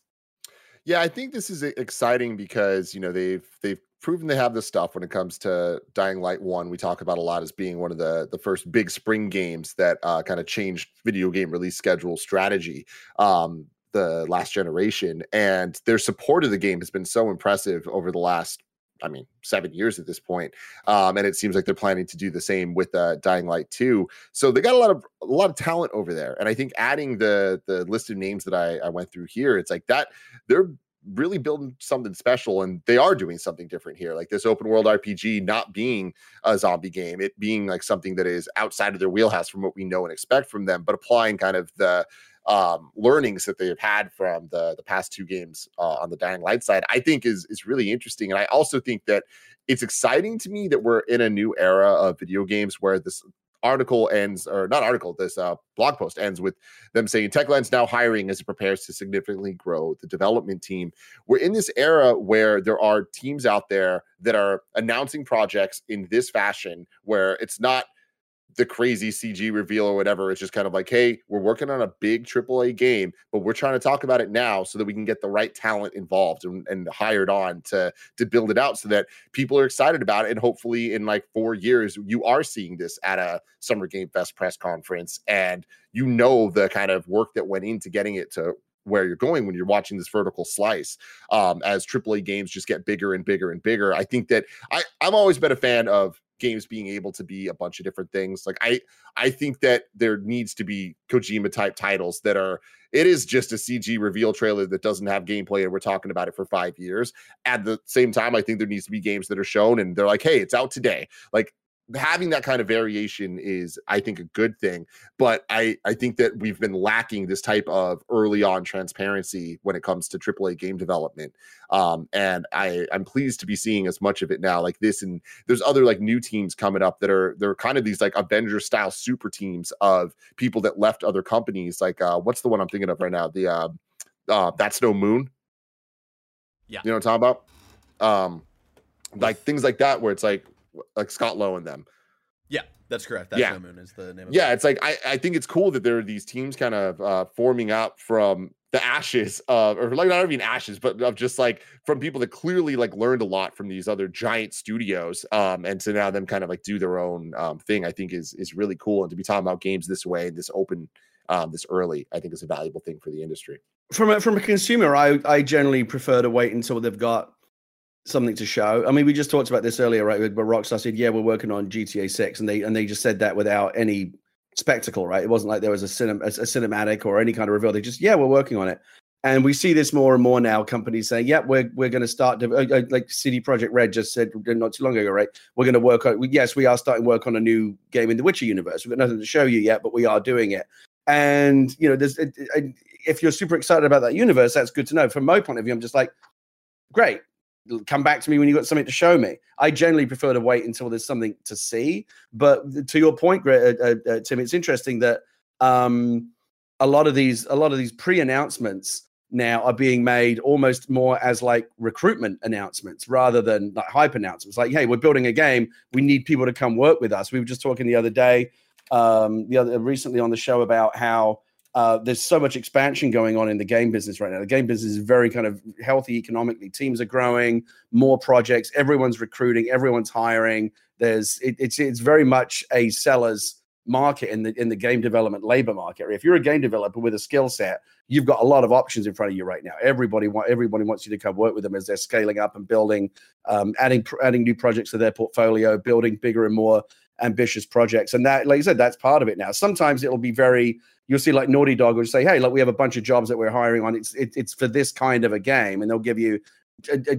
Yeah, I think this is exciting because you know they've they've proven they have the stuff when it comes to Dying Light One. We talk about a lot as being one of the the first big spring games that uh, kind of changed video game release schedule strategy. Um, the last generation, and their support of the game has been so impressive over the last I mean, seven years at this point. Um, and it seems like they're planning to do the same with uh, Dying Light 2. So they got a lot of a lot of talent over there. And I think adding the the list of names that I, I went through here, it's like that they're really building something special and they are doing something different here like this open world rpg not being a zombie game it being like something that is outside of their wheelhouse from what we know and expect from them but applying kind of the um, learnings that they've had from the the past two games uh, on the Dying Light side, I think is is really interesting. And I also think that it's exciting to me that we're in a new era of video games where this article ends or not article this uh, blog post ends with them saying techland's now hiring as it prepares to significantly grow the development team we're in this era where there are teams out there that are announcing projects in this fashion where it's not the crazy CG reveal or whatever. It's just kind of like, hey, we're working on a big AAA game, but we're trying to talk about it now so that we can get the right talent involved and, and hired on to to build it out so that people are excited about it. And hopefully, in like four years, you are seeing this at a Summer Game Fest press conference, and you know the kind of work that went into getting it to where you're going when you're watching this vertical slice um, as AAA games just get bigger and bigger and bigger. I think that I, I've always been a fan of games being able to be a bunch of different things. Like I I think that there needs to be Kojima type titles that are it is just a CG reveal trailer that doesn't have gameplay and we're talking about it for 5 years. At the same time I think there needs to be games that are shown and they're like, "Hey, it's out today." Like having that kind of variation is i think a good thing but i i think that we've been lacking this type of early on transparency when it comes to aaa game development um and i i'm pleased to be seeing as much of it now like this and there's other like new teams coming up that are they're kind of these like avenger style super teams of people that left other companies like uh what's the one i'm thinking of right now? The uh uh that's no moon? Yeah. You know what i'm talking about? Um like things like that where it's like like Scott Lowe and them. Yeah, that's correct. That's yeah. No Moon is the name. yeah, it's like I, I think it's cool that there are these teams kind of uh, forming up from the ashes of, or like not even ashes, but of just like from people that clearly like learned a lot from these other giant studios, um, and to now them kind of like do their own um, thing. I think is is really cool, and to be talking about games this way, this open, um, this early, I think is a valuable thing for the industry. From a, from a consumer, I I generally prefer to wait until they've got something to show. I mean, we just talked about this earlier, right? But Rockstar said, "Yeah, we're working on GTA 6," and they and they just said that without any spectacle, right? It wasn't like there was a, cinem- a, a cinematic or any kind of reveal. They just, "Yeah, we're working on it." And we see this more and more now. Companies saying, "Yeah, we're we're going to start." De- uh, uh, like CD Projekt Red just said not too long ago, right? We're going to work on. Yes, we are starting work on a new game in the Witcher universe. We've got nothing to show you yet, but we are doing it. And you know, there's if you're super excited about that universe, that's good to know. From my point of view, I'm just like, great. Come back to me when you've got something to show me. I generally prefer to wait until there's something to see. But to your point, uh, uh, uh, Tim, it's interesting that um, a lot of these a lot of these pre-announcements now are being made almost more as like recruitment announcements rather than like hype announcements. Like, hey, we're building a game. We need people to come work with us. We were just talking the other day, um, the other recently on the show about how uh, there's so much expansion going on in the game business right now. The game business is very kind of healthy economically. Teams are growing, more projects. Everyone's recruiting. Everyone's hiring. There's it, it's it's very much a seller's market in the in the game development labor market. If you're a game developer with a skill set, you've got a lot of options in front of you right now. Everybody want everybody wants you to come work with them as they're scaling up and building, um, adding adding new projects to their portfolio, building bigger and more ambitious projects. And that, like I said, that's part of it now. Sometimes it'll be very you'll see like Naughty Dog will say, "Hey, look, we have a bunch of jobs that we're hiring on. It's it, it's for this kind of a game," and they'll give you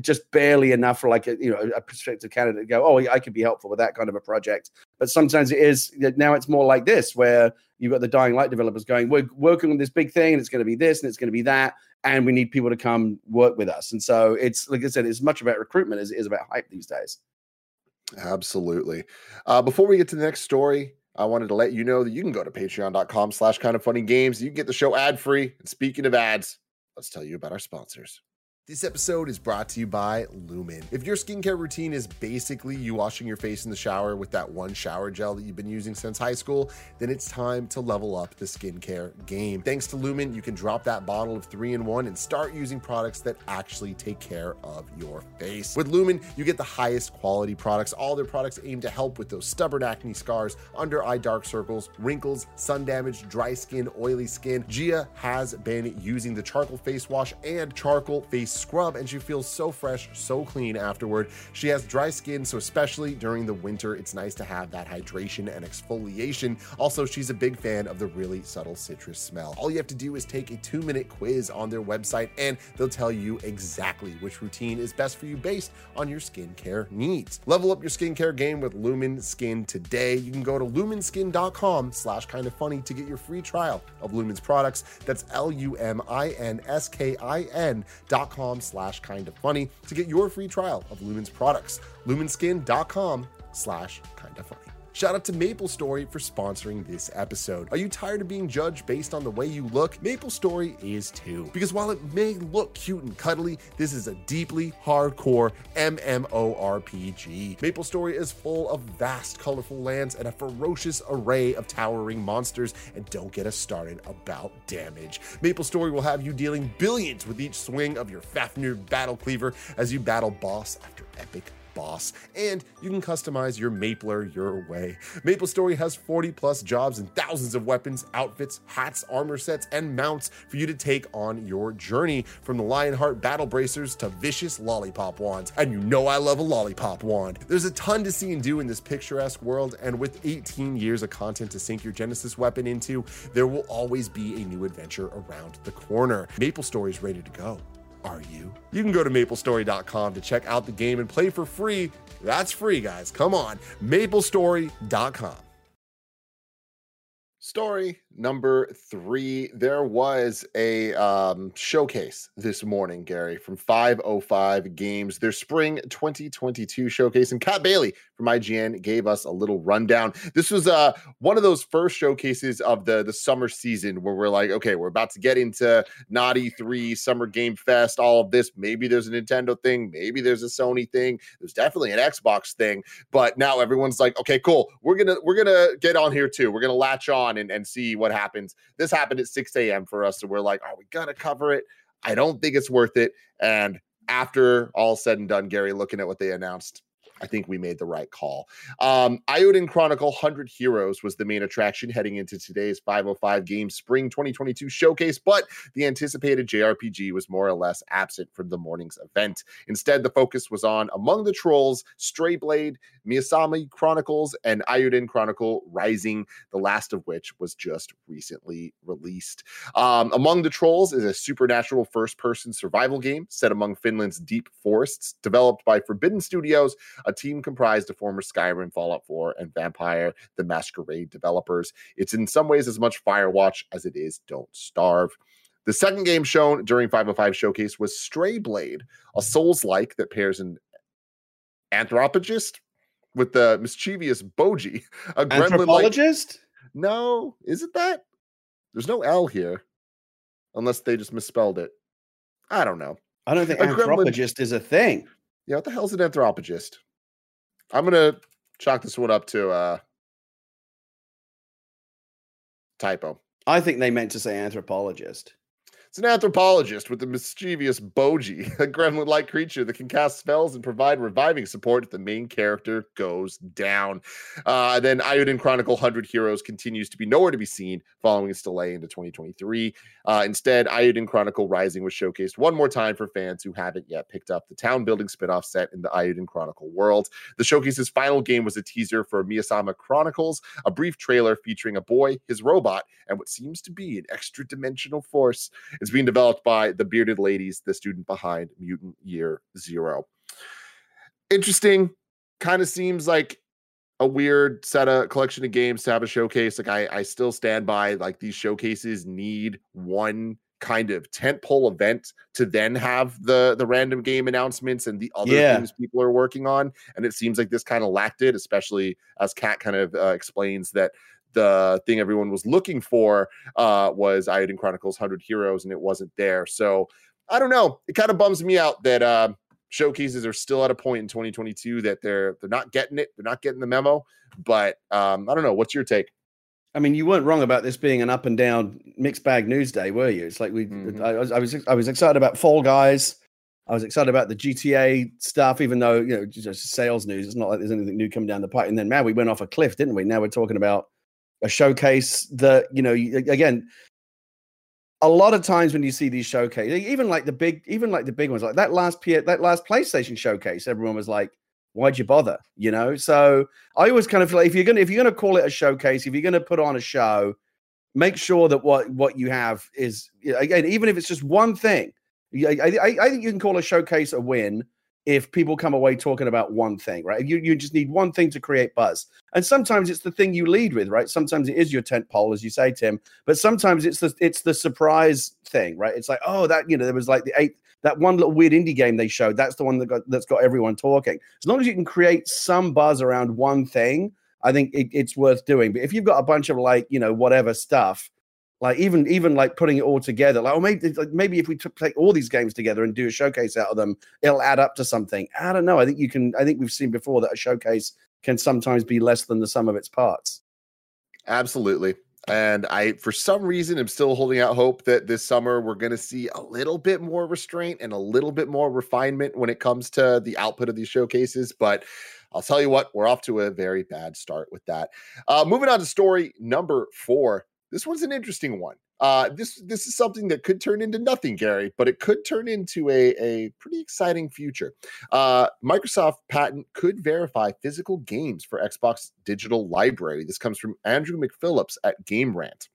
just barely enough for like a you know a prospective candidate to go, "Oh, I could be helpful with that kind of a project." But sometimes it is now it's more like this where you've got the dying light developers going, "We're working on this big thing, and it's going to be this, and it's going to be that." And we need people to come work with us. And so it's like I said, it's much about recruitment as it is about hype these days. Absolutely. Uh, before we get to the next story, I wanted to let you know that you can go to patreon.com slash kind of funny games. You can get the show ad free. And speaking of ads, let's tell you about our sponsors. This episode is brought to you by Lumin. If your skincare routine is basically you washing your face in the shower with that one shower gel that you've been using since high school, then it's time to level up the skincare game. Thanks to Lumin, you can drop that bottle of three in one and start using products that actually take care of your face. With Lumin, you get the highest quality products. All their products aim to help with those stubborn acne scars, under eye dark circles, wrinkles, sun damage, dry skin, oily skin. Gia has been using the charcoal face wash and charcoal face scrub and she feels so fresh, so clean afterward. She has dry skin, so especially during the winter, it's nice to have that hydration and exfoliation. Also, she's a big fan of the really subtle citrus smell. All you have to do is take a two minute quiz on their website and they'll tell you exactly which routine is best for you based on your skincare needs. Level up your skincare game with Lumin Skin today. You can go to luminskin.com slash kind of funny to get your free trial of Lumin's products. That's L U M I N S K I N dot com luminSkin.com slash kind of funny to get your free trial of Lumin's products. Luminskin.com slash kind of funny. Shout out to Maple Story for sponsoring this episode. Are you tired of being judged based on the way you look? Maple Story is too. Because while it may look cute and cuddly, this is a deeply hardcore MMORPG. Maple Story is full of vast, colorful lands and a ferocious array of towering monsters. And don't get us started about damage. Maple Story will have you dealing billions with each swing of your Fafnir battle cleaver as you battle boss after epic boss, and you can customize your Mapler your way. Maple Story has 40 plus jobs and thousands of weapons, outfits, hats, armor sets, and mounts for you to take on your journey from the Lionheart battle bracers to vicious lollipop wands. And you know I love a lollipop wand. There's a ton to see and do in this picturesque world, and with 18 years of content to sink your Genesis weapon into, there will always be a new adventure around the corner. Maple Story is ready to go are you? You can go to maplestory.com to check out the game and play for free. That's free, guys. Come on, maplestory.com. Story number three. There was a um, showcase this morning, Gary, from 505 Games, their spring 2022 showcase. And Kat Bailey from IGN gave us a little rundown. This was uh, one of those first showcases of the, the summer season where we're like, okay, we're about to get into Not E3, Summer Game Fest, all of this. Maybe there's a Nintendo thing, maybe there's a Sony thing, there's definitely an Xbox thing. But now everyone's like, okay, cool. We're gonna we're gonna get on here too. We're gonna latch on and, and see what what happens. This happened at 6 a.m. for us. So we're like, are we going to cover it? I don't think it's worth it. And after all said and done, Gary, looking at what they announced, I think we made the right call. Um, Chronicle 100 Heroes was the main attraction heading into today's 505 Games Spring 2022 showcase, but the anticipated JRPG was more or less absent from the morning's event. Instead, the focus was on Among the Trolls, Stray Blade, Miyasame Chronicles, and Eiyuden Chronicle Rising, the last of which was just recently released. Um, among the Trolls is a supernatural first person survival game set among Finland's deep forests, developed by Forbidden Studios, a team comprised of former Skyrim, Fallout 4, and Vampire the Masquerade developers. It's in some ways as much Firewatch as it is Don't Starve. The second game shown during 505 Showcase was Stray Blade, a Souls like that pairs an anthropologist with the mischievous Boji, a gremlin Anthropologist? No, is it that? There's no L here, unless they just misspelled it. I don't know. I don't think A gremlin- anthropologist is a thing. Yeah, what the hell's an anthropologist? I'm gonna chalk this one up to uh typo. I think they meant to say anthropologist. It's an anthropologist with the mischievous Boji, (laughs) a gremlin like creature that can cast spells and provide reviving support if the main character goes down. Uh, then Eiyuden Chronicle 100 Heroes continues to be nowhere to be seen following its delay into 2023. Uh, instead, Eiyuden Chronicle Rising was showcased one more time for fans who haven't yet picked up the town building spin-off set in the Eiyuden Chronicle world. The showcase's final game was a teaser for Miyasama Chronicles, a brief trailer featuring a boy, his robot, and what seems to be an extra dimensional force. It's being developed by the Bearded Ladies, the student behind Mutant Year Zero. Interesting. Kind of seems like a weird set of collection of games to have a showcase. Like I, I still stand by like these showcases need one kind of tentpole event to then have the the random game announcements and the other Yeah. things people are working on. And it seems like this kind of lacked it, especially as Kat kind of uh, explains that the thing everyone was looking for uh, was Eiyuden Chronicles 100 Heroes, and it wasn't there. So I don't know. It kind of bums me out that uh, showcases are still at a point in 2022 that they're they're not getting it. They're not getting the memo. But um, I don't know. What's your take? I mean, you weren't wrong about this being an up and down mixed bag news day, were you? It's like we, Mhm. I, was, I was, I was excited about Fall Guys. I was excited about the GTA stuff, even though you know just sales news. It's not like there's anything new coming down the pipe. And then, man, we went off a cliff, didn't we? Now we're talking about a showcase that you know, again, a lot of times when you see these showcases, even like the big, even like the big ones, like that last P- that last PlayStation showcase, everyone was like, "Why'd you bother?" You know. So I always kind of feel like if you're gonna if you're gonna call it a showcase, if you're gonna put on a show, make sure that what what you have is again, even if it's just one thing. I, I, I- I think you can call a showcase a win if people come away talking about one thing, right? You you just need one thing to create buzz, and sometimes it's the thing you lead with, right? Sometimes it is your tent pole, as you say, Tim, but sometimes it's the it's the surprise thing, right? It's like, oh, that you know, there was like the eight that one little weird indie game they showed. That's the one that got that's got everyone talking. As long as you can create some buzz around one thing, I think it, it's worth doing. But if you've got a bunch of like you know whatever stuff, like even even like putting it all together, like oh maybe like, maybe if we take all these games together and do a showcase out of them, it'll add up to something. I don't know. I think you can. I think we've seen before that a showcase can sometimes be less than the sum of its parts. Absolutely. And I, for some reason, am still holding out hope that this summer we're going to see a little bit more restraint and a little bit more refinement when it comes to the output of these showcases. But I'll tell you what, we're off to a very bad start with that. Uh, moving on to story number four. This one's an interesting one. Uh, this this is something that could turn into nothing, Gary, but it could turn into a, a pretty exciting future. Uh, Microsoft patent could verify physical games for Xbox Digital Library. This comes from Andrew McPhillips at Game Rant.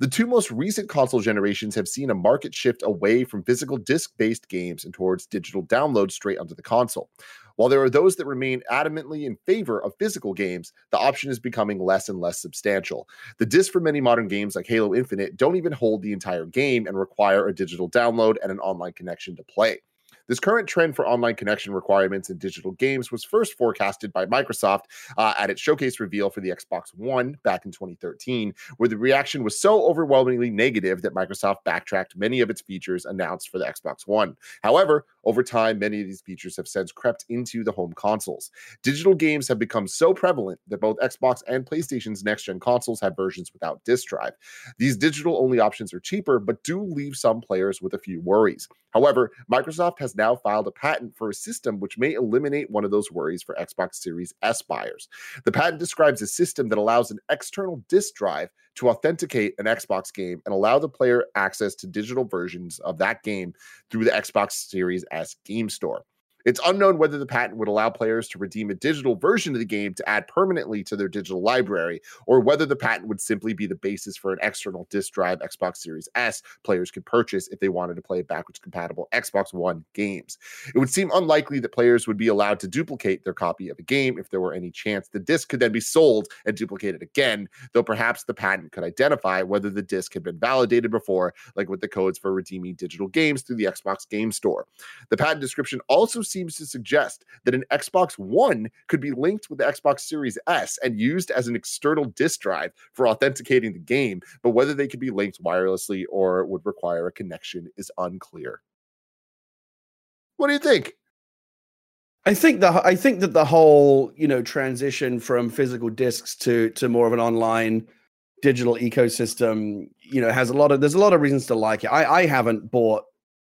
The two most recent console generations have seen a market shift away from physical disc based games and towards digital downloads straight onto the console. While there are those that remain adamantly in favor of physical games, the option is becoming less and less substantial. The discs for many modern games like Halo Infinite don't even hold the entire game and require a digital download and an online connection to play. This current trend for online connection requirements in digital games was first forecasted by Microsoft uh, at its showcase reveal for the Xbox One back in 2013, where the reaction was so overwhelmingly negative that Microsoft backtracked many of its features announced for the Xbox One. However, over time, many of these features have since crept into the home consoles. Digital games have become so prevalent that both Xbox and PlayStation's next gen consoles have versions without disk drive. These digital only options are cheaper, but do leave some players with a few worries. However, Microsoft has now filed a patent for a system which may eliminate one of those worries for Xbox Series S buyers. The patent describes a system that allows an external disk drive to authenticate an Xbox game and allow the player access to digital versions of that game through the Xbox Series S game store. It's unknown whether the patent would allow players to redeem a digital version of the game to add permanently to their digital library, or whether the patent would simply be the basis for an external disk drive Xbox Series S players could purchase if they wanted to play backwards compatible Xbox One games. It would seem unlikely that players would be allowed to duplicate their copy of a game if there were any chance the disc could then be sold and duplicated again, though perhaps the patent could identify whether the disc had been validated before, like with the codes for redeeming digital games through the Xbox Game Store. The patent description also seems to suggest that an Xbox One could be linked with the Xbox Series S and used as an external disk drive for authenticating the game, but whether they could be linked wirelessly or would require a connection is unclear. What do you think? I think the I think that the whole you know transition from physical discs to to more of an online digital ecosystem you know has a lot of there's a lot of reasons to like it. I I haven't bought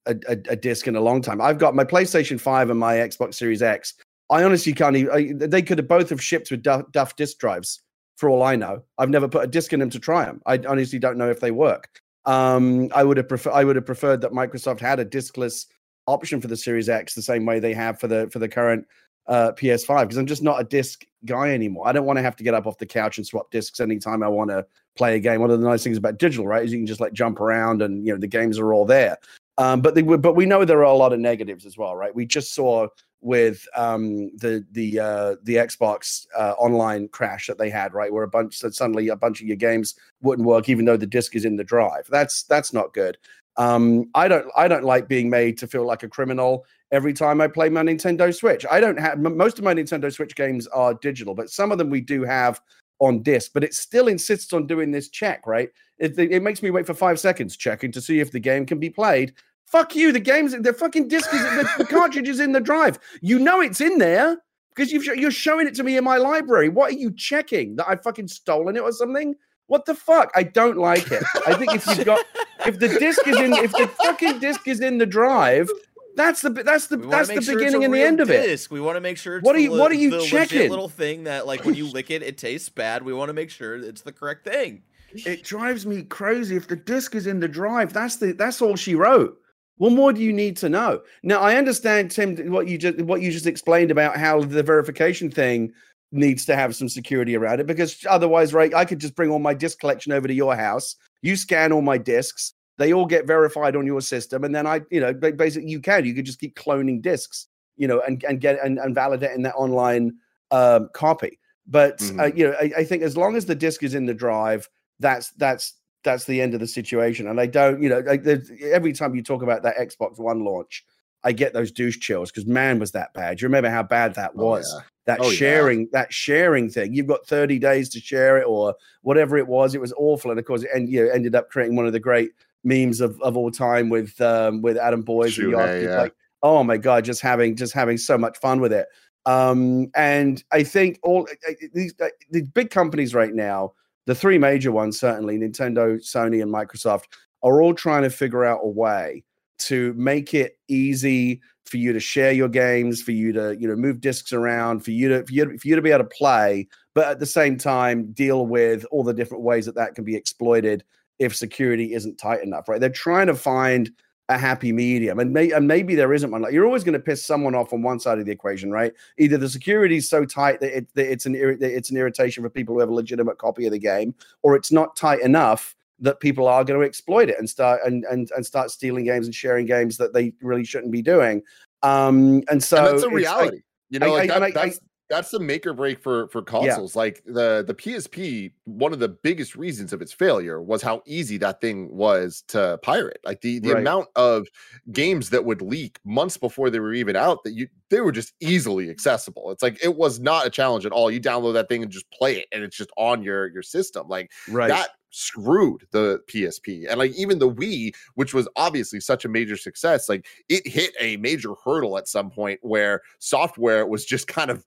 a, a, a disc in a long time. I've got my PlayStation Five and my Xbox Series X. I honestly can't even. I, they could have both have shipped with Duff, Duff disk drives for all I know. I've never put a disc in them to try them. I honestly don't know if they work. Um, I would have prefer I would have preferred that Microsoft had a diskless option for the Series X the same way they have for the for the current uh, PS5 because I'm just not a disc guy anymore. I don't want to have to get up off the couch and swap discs anytime I want to play a game. One of the nice things about digital, right, is you can just like jump around and you know the games are all there. Um, but they, but we know there are a lot of negatives as well, right? We just saw with um, the the uh, the Xbox uh, online crash that they had, right, where a bunch suddenly a bunch of your games wouldn't work even though the disc is in the drive. That's that's not good. Um, I don't I don't like being made to feel like a criminal every time I play my Nintendo Switch. I don't have most of my Nintendo Switch games are digital, but some of them we do have on disc. But it still insists on doing this check, right? It, it makes me wait for five seconds checking to see if the game can be played. Fuck you! The game's the fucking disc is the, the (laughs) cartridge is in the drive. You know it's in there because you've you're showing it to me in my library. What are you checking that I've fucking stolen it or something? What the fuck? I don't like it. I think if you've got (laughs) if the disc is in if the fucking disc is in the drive, that's the that's the that's the sure beginning and the end of disc. it. We want to make sure. what are you What are you checking? Little thing that like when you lick it, it tastes bad. We want to make sure it's the correct thing. It drives me crazy if the disc is in the drive. That's the that's all she wrote. What more do you need to know? Now I understand, Tim, what you just what you just explained about how the verification thing needs to have some security around it because otherwise, right, I could just bring all my disc collection over to your house. You scan all my discs, they all get verified on your system, and then I, you know, basically you can you could just keep cloning discs, you know, and and get and, and validating that online um, copy. But mm-hmm. uh, you know, I, I think as long as the disc is in the drive, that's that's that's the end of the situation. And I don't, you know, like every time you talk about that Xbox One launch, I get those douche chills because man, was that bad. You remember how bad that oh, was? Oh, yeah. That oh, sharing, yeah. that sharing thing. You've got 30 days to share it or whatever it was. It was awful. And of course, it end, you know, ended up creating one of the great memes of, of all time with um, with Adam Boyes and yeah. like, oh my God, just having just having so much fun with it. Um, and I think all these uh, the big companies right now, the three major ones, certainly Nintendo, Sony, and Microsoft, are all trying to figure out a way to make it easy for you to share your games, for you to you know move discs around, for you to for you for you to be able to play, but at the same time deal with all the different ways that that can be exploited if security isn't tight enough. Right? They're trying to find a happy medium, and, may, and maybe there isn't one. Like you're always going to piss someone off on one side of the equation, right? Either the security is so tight that, it, that it's an it's an irritation for people who have a legitimate copy of the game, or it's not tight enough that people are going to exploit it and start and and and start stealing games and sharing games that they really shouldn't be doing. Um, and so and that's a reality. I, you know, like I, that, I, that's that's the make or break for for consoles. Yeah. Like the the PSP, one of the biggest reasons of its failure was how easy that thing was to pirate. Like the the right. amount of games that would leak months before they were even out that you they were just easily accessible. It's like it was not a challenge at all. You download that thing and just play it, and it's just on your your system. Like right. that screwed the PSP. And like even the Wii, which was obviously such a major success, like it hit a major hurdle at some point where software was just kind of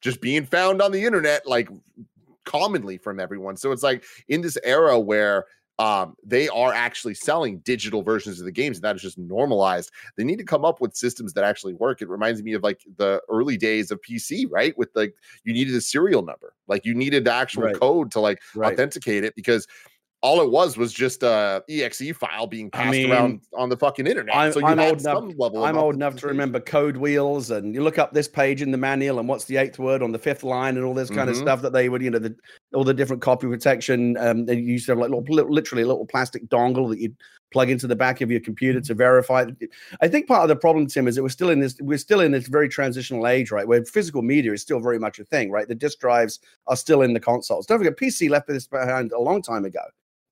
just being found on the internet like commonly from everyone. So it's like in this era where um, they are actually selling digital versions of the games, and that is just normalized. They need to come up with systems that actually work. It reminds me of like the early days of PC, right? With like you needed a serial number, like you needed the actual right. code to like right. authenticate it because all it was was just a exe file being passed I mean, around on the fucking internet. I'm, so you I'm old enough. I'm old enough to remember code wheels, and you look up this page in the manual, and what's the eighth word on the fifth line, and all this kind of Mhm. stuff that they would, you know, the, all the different copy protection. Um, they used to have like little, literally a little plastic dongle that you plug into the back of your computer to verify. I think part of the problem, Tim, is that we're still in this. We're still in this very transitional age, right, where physical media is still very much a thing, right? The disk drives are still in the consoles. Don't forget, PC left this behind a long time ago.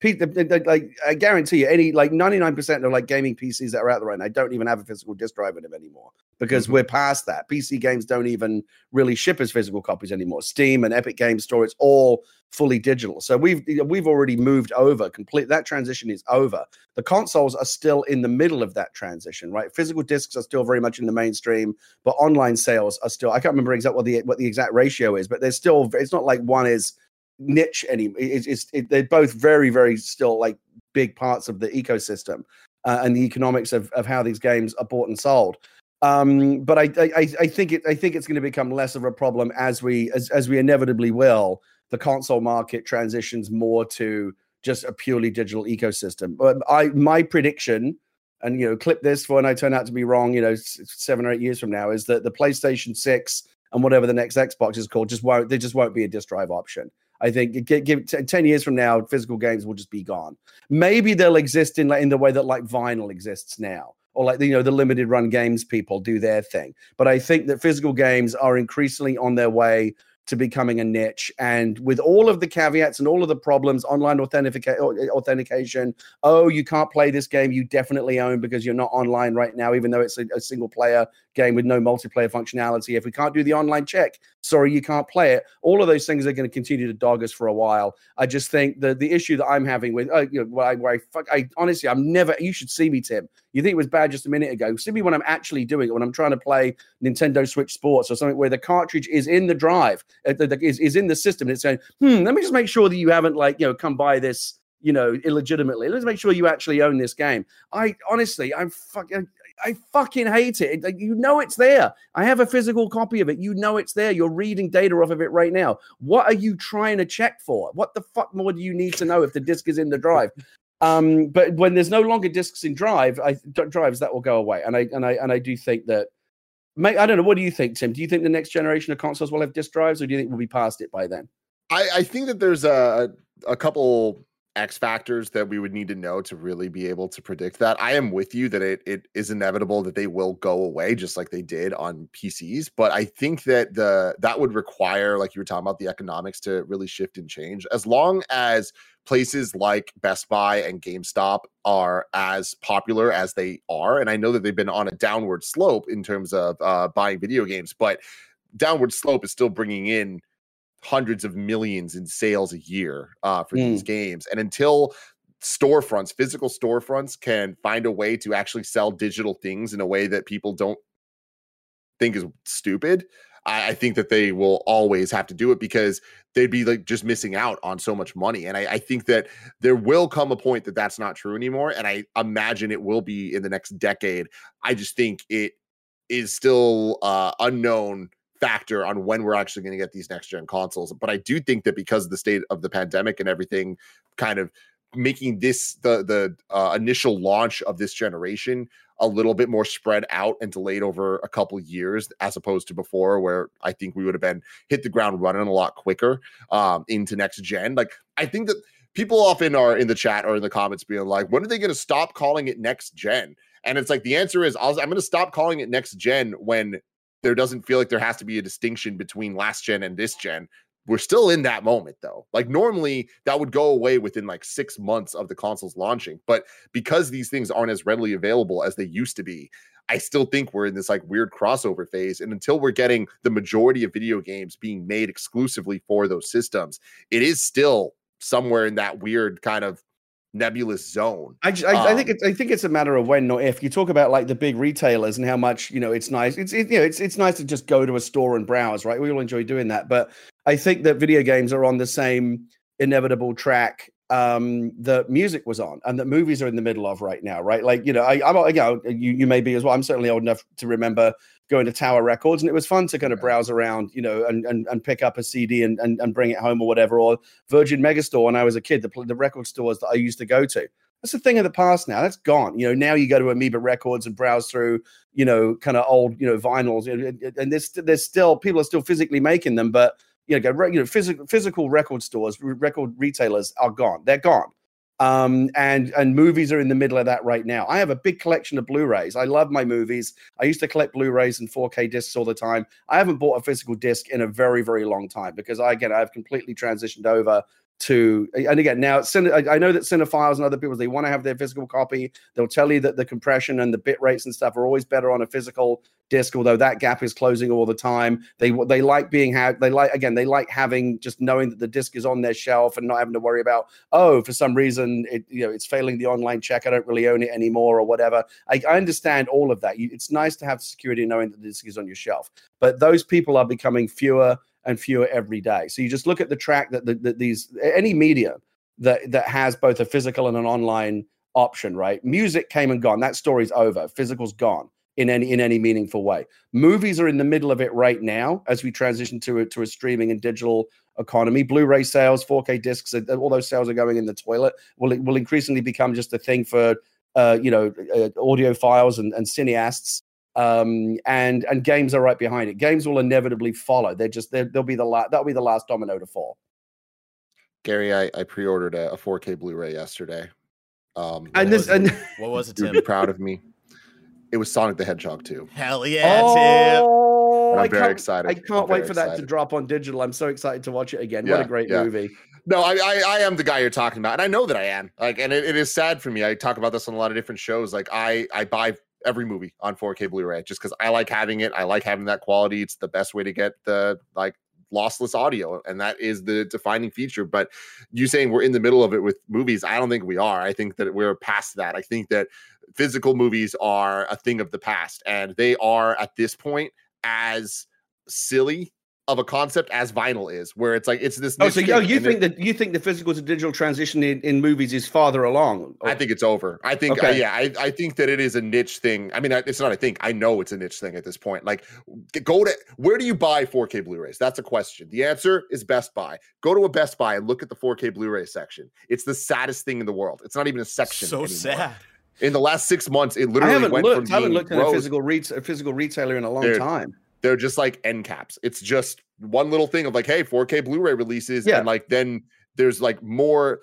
Like I guarantee you, any like ninety nine percent of like gaming PCs that are out there right now don't even have a physical disk drive in them anymore because Mhm. we're past that. PC games don't even really ship as physical copies anymore. Steam and Epic Games Store, it's all fully digital. So we've we've already moved over. Complete that transition is over. The consoles are still in the middle of that transition, right? Physical discs are still very much in the mainstream, but online sales are still. I can't remember exactly what the what the exact ratio is, but there's still. It's not like one is niche any it's, it, they're both very very still like big parts of the ecosystem uh, and the economics of, of how these games are bought and sold. Um but I, I i think it i think it's going to become less of a problem as we as, as we inevitably will. The console market transitions more to just a purely digital ecosystem. But i my prediction and you know clip this for when i turn out to be wrong you know seven or eight years from now is that the playstation 6 and whatever the next xbox is called just won't there just won't be a disk drive option I think t- ten years from now, physical games will just be gone. Maybe they'll exist in in the way that like vinyl exists now, or like you know the limited run games people do their thing. But I think that physical games are increasingly on their way to becoming a niche, and with all of the caveats and all of the problems, online authentication, authentication. Oh, you can't play this game you definitely own because you're not online right now, even though it's a, a single player game with no multiplayer functionality. If we can't do the online check, sorry, you can't play it. All of those things are going to continue to dog us for a while. I just think the the issue that I'm having with, uh, you know, where I, where I, fuck, I honestly, I'm never. You should see me, Tim. You think it was bad just a minute ago? See me when I'm actually doing it. When I'm trying to play Nintendo Switch Sports or something where the cartridge is in the drive, uh, the, the, is is in the system. And it's saying, hmm, let me just make sure that you haven't like you know come by this you know illegitimately. Let's make sure you actually own this game. I honestly, I'm fucking. I fucking hate it. Like, you know it's there. I have a physical copy of it. You know it's there. You're reading data off of it right now. What are you trying to check for? What the fuck more do you need to know if the disk is in the drive? Um, but when there's no longer disks in drive, I drives that will go away. And I and I and I do think that. Mate, I don't know. What do you think, Tim? Do you think the next generation of consoles will have disk drives, or do you think we'll be past it by then? I, I think that there's a a couple X factors that we would need to know to really be able to predict that. I am with you that it it is inevitable that they will go away just like they did on PCs, but I think that the that would require like you were talking about the economics to really shift and change. As long as places like Best Buy and GameStop are as popular as they are, and I know that they've been on a downward slope in terms of uh, buying video games, but downward slope is still bringing in hundreds of millions in sales a year uh, for Mm. these games. And until storefronts, physical storefronts, can find a way to actually sell digital things in a way that people don't think is stupid, I, I think that they will always have to do it because they'd be like just missing out on so much money. And I, I think that there will come a point that that's not true anymore. And I imagine it will be in the next decade. I just think it is still uh, unknown factor on when we're actually going to get these next gen consoles. But I do think that because of the state of the pandemic and everything, kind of making this the the uh, initial launch of this generation a little bit more spread out and delayed over a couple years as opposed to before where i think we would have been hit the ground running a lot quicker um into next gen like i think that people often are in the chat or in the comments being like when are they going to stop calling it next gen and it's like the answer is I'll, i'm going to stop calling it next gen when there doesn't feel like there has to be a distinction between last gen and this gen we're still in that moment though. Like normally that would go away within like six months of the consoles launching, but because these things aren't as readily available as they used to be, I still think we're in this like weird crossover phase. And until we're getting the majority of video games being made exclusively for those systems, it is still somewhere in that weird kind of nebulous zone. I, just, I, I think Um, it's I think it's a matter of when, not if. You talk about like the big retailers and how much you know it's nice. It's it, you know it's it's nice to just go to a store and browse, right? We all enjoy doing that, but I think that video games are on the same inevitable track um, the music was on and that movies are in the middle of right now, right? Like, you know, I, I'm, you know, you, you may be as well. I'm certainly old enough to remember going to Tower Records and it was fun to kind of browse around, you know, and, and, and pick up a CD and, and, and bring it home or whatever, or Virgin Megastore when I was a kid, the, the record stores that I used to go to. That's a thing of the past now. That's gone. You know, now you go to Amoeba Records and browse through, you know, kind of old, you know, vinyls, and there's there's still people are still physically making them, but you know, go, you know, physical physical record stores, record retailers are gone. They're gone. Um, and and movies are in the middle of that right now. I have a big collection of Blu-rays. I love my movies. I used to collect Blu-rays and 4K discs all the time. I haven't bought a physical disc in a very very long time because I again I've completely transitioned over to and again now i know that cinephiles and other people they want to have their physical copy. They'll tell you that the compression and the bit rates and stuff are always better on a physical disc although that gap is closing all the time. They they like being had they like again they like having just knowing that the disc is on their shelf and not having to worry about oh for some reason it you know it's failing the online check i don't really own it anymore or whatever. I, I understand all of that. You, it's nice to have security knowing that the disc is on your shelf. But those people are becoming fewer and fewer every day. So you just look at the track that, the, that these any media that that has both a physical and an online option, right? Music came and gone. That story's over. Physical's gone in any in any meaningful way. Movies are in the middle of it right now as we transition to a, to a streaming and digital economy. Blu-ray sales, 4K discs, all those sales are going in the toilet. Will will increasingly become just a thing for uh, you know uh, audiophiles and, and cineasts um, and and games are right behind it. Games will inevitably follow. They're just they will be the last that'll be the last domino to fall. Gary, I, I pre-ordered a, a 4K Blu-ray yesterday. Um, and this and (laughs) what was it? Tim? You'd be proud of me. It was Sonic the Hedgehog 2. Hell yeah, oh, I'm very excited. I can't wait for excited. that to drop on digital. I'm so excited to watch it again. Yeah, what a great yeah. movie. No, I, I, I am the guy you're talking about, and I know that I am. Like, and it, it is sad for me. I talk about this on a lot of different shows. Like, I I buy every movie on 4K Blu-ray just because I like having it. I like having that quality. It's the best way to get the like lossless audio, and that is the defining feature. But you saying we're in the middle of it with movies, I don't think we are. I think that we're past that. I think that physical movies are a thing of the past, and they are at this point as silly of a concept as vinyl is, where it's like it's this. Oh, so oh, you think that you think the physical to digital transition in, in movies is farther along? Or? I think it's over. I think, uh, okay. uh, yeah, I, I think that it is a niche thing. I mean, it's not. I think I know it's a niche thing at this point. Like, go to where do you buy 4K Blu-rays? That's a question. The answer is Best Buy. Go to a Best Buy and look at the 4K Blu-ray section. It's the saddest thing in the world. It's not even a section. So anymore. sad. In the last six months, it literally I haven't went looked, from I haven't looked at a physical, re- a physical retailer in a long Dude, time they're just like end caps. It's just one little thing of like, hey, 4K Blu-ray releases, yeah. and like then there's like more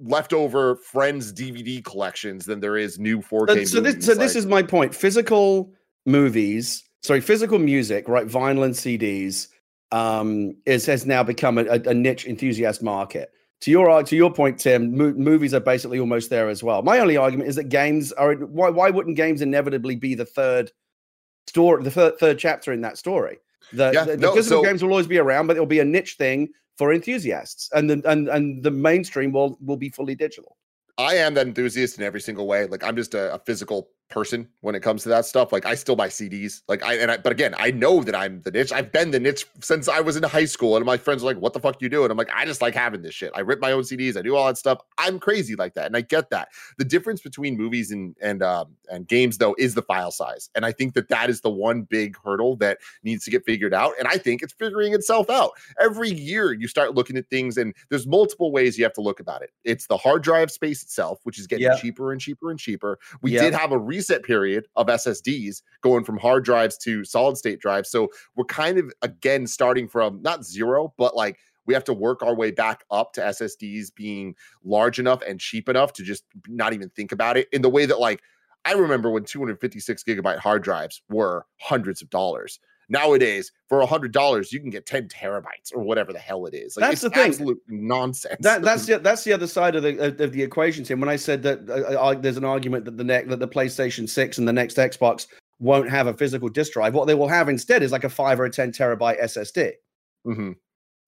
leftover friends DVD collections than there is new 4K. So, so this, so like, this is my point. Physical movies, sorry, physical music, right? Vinyl and CDs um, is has now become a, a, niche enthusiast market. To your to your point, Tim, mo- movies are basically almost there as well. My only argument is that games are why why wouldn't games inevitably be the third story, the third, third chapter in that story. The, yeah, the, the no, physical so, games will always be around, but it'll be a niche thing for enthusiasts, and the and and the mainstream will will be fully digital. I am that enthusiast in every single way. Like I'm just a, a physical person when it comes to that stuff. Like I still buy CDs. Like I and I, but again, I know that I'm the niche. I've been the niche since I was in high school, and my friends are like, "What the fuck you doing?" I'm like, I just like having this shit. I rip my own CDs. I do all that stuff. I'm crazy like that, and I get that. The difference between movies and and um, and games though is the file size, and I think that that is the one big hurdle that needs to get figured out. And I think it's figuring itself out every year. You start looking at things, and there's multiple ways you have to look about it. It's the hard drive space itself, which is getting yep. cheaper and cheaper and cheaper. We yep. did have a reset period of SSDs going from hard drives to solid state drives. So we're kind of again starting from not zero, but like we have to work our way back up to SSDs being large enough and cheap enough to just not even think about it in the way that like I remember when 256 gigabyte hard drives were hundreds of dollars. Nowadays, for a hundred dollars, you can get ten terabytes or whatever the hell it is. Like, that's the thing. Absolute nonsense. That, that's (laughs) the that's the other side of the of the equation. Tim, when I said that uh, uh there's an argument that the next that the PlayStation Six and the next Xbox won't have a physical disk drive, what they will have instead is like a five or a ten terabyte SSD. Mm-hmm.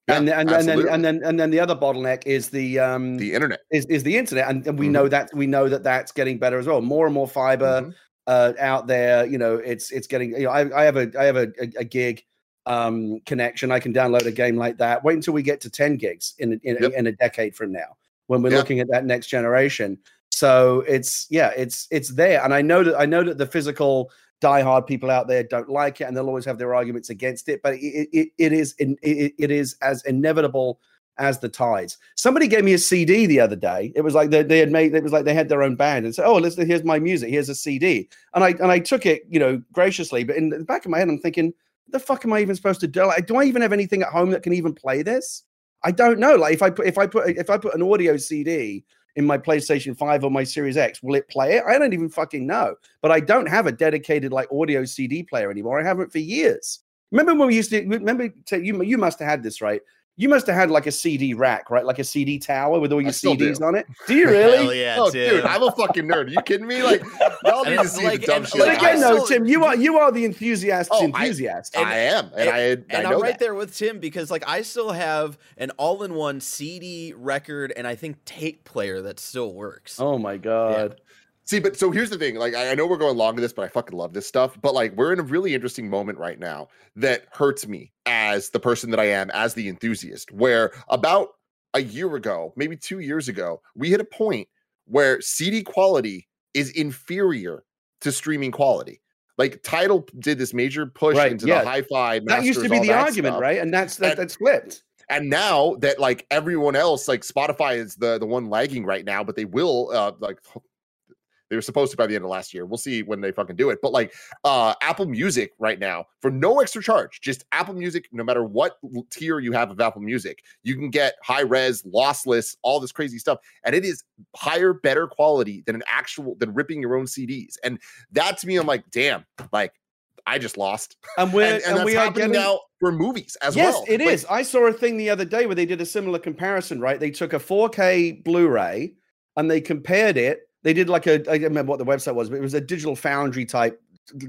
Yeah, and, and, and, then and then and then the other bottleneck is the um the internet is, is the internet and, and we mm-hmm. know that we know that that's getting better as well more and more fiber mm-hmm uh, out there. You know, it's it's getting. You know, I, I have a I have a, a, a, gig um, connection. I can download a game like that. Wait until we get to ten gigs in in, yep. in a decade from now. when we're Yeah. looking at that next generation. So it's yeah, it's it's there, and I know that I know that the physical diehard people out there don't like it, and they'll always have their arguments against it. But it it, it is in, it, it is as inevitable as the tides. Somebody gave me a CD the other day. It was like they, they had made it was like they had their own band and said, "Oh, listen, here's my music. Here's a CD." And I and I took it, you know, graciously. But in the back of my head, I'm thinking, "The fuck am I even supposed to do? Like, do I even have anything at home that can even play this?" I don't know. Like, if I put if I put if I put an audio CD in my PlayStation 5 or my Series X, will it play it? I don't even fucking know. But I don't have a dedicated like audio CD player anymore. I haven't for years. Remember when we used to remember you you must have had this, right? You must have had like a CD rack, right? Like a CD tower with all your still do. CDs on it. Do you really? Hell yeah, oh, Tim. dude, I'm a fucking nerd. Are you kidding me? Like, y'all need to see like- the dumb and shit. But again, though, no, Tim, you are you are the enthusiast's Oh, I- enthusiast. I am, and, I, I and know I'm right that. there with Tim because like I still have an all-in-one CD record and I think tape player that still works. oh my god. See, but so here's the thing. Like, I I know we're going long to this, but I fucking love this stuff. But like, we're in a really interesting moment right now that hurts me as the person that I am, as the enthusiast. Where about a year ago, maybe two years ago, we hit a point where CD quality is inferior to streaming quality. Like, Tidal did this major push Right, into yeah. the hi-fi. That used to be the argument, stuff. right? And that's that, And- that's flipped. and now that like everyone else like spotify is the the one lagging right now but they will uh like they were supposed to by the end of last year we'll see when they fucking do it but like uh apple music right now for no extra charge just apple music no matter what tier you have of apple music you can get high res lossless all this crazy stuff and it is higher better quality than an actual than ripping your own cds and that to me i'm like damn like i just lost And (laughs) we're and, and, and that's we are happening getting now for movies as yes, well it Like, is. I saw a thing the other day where they did a similar comparison, right? They took a 4K Blu-ray and they compared it. They did like a I don't remember what the website was, but it was a digital foundry type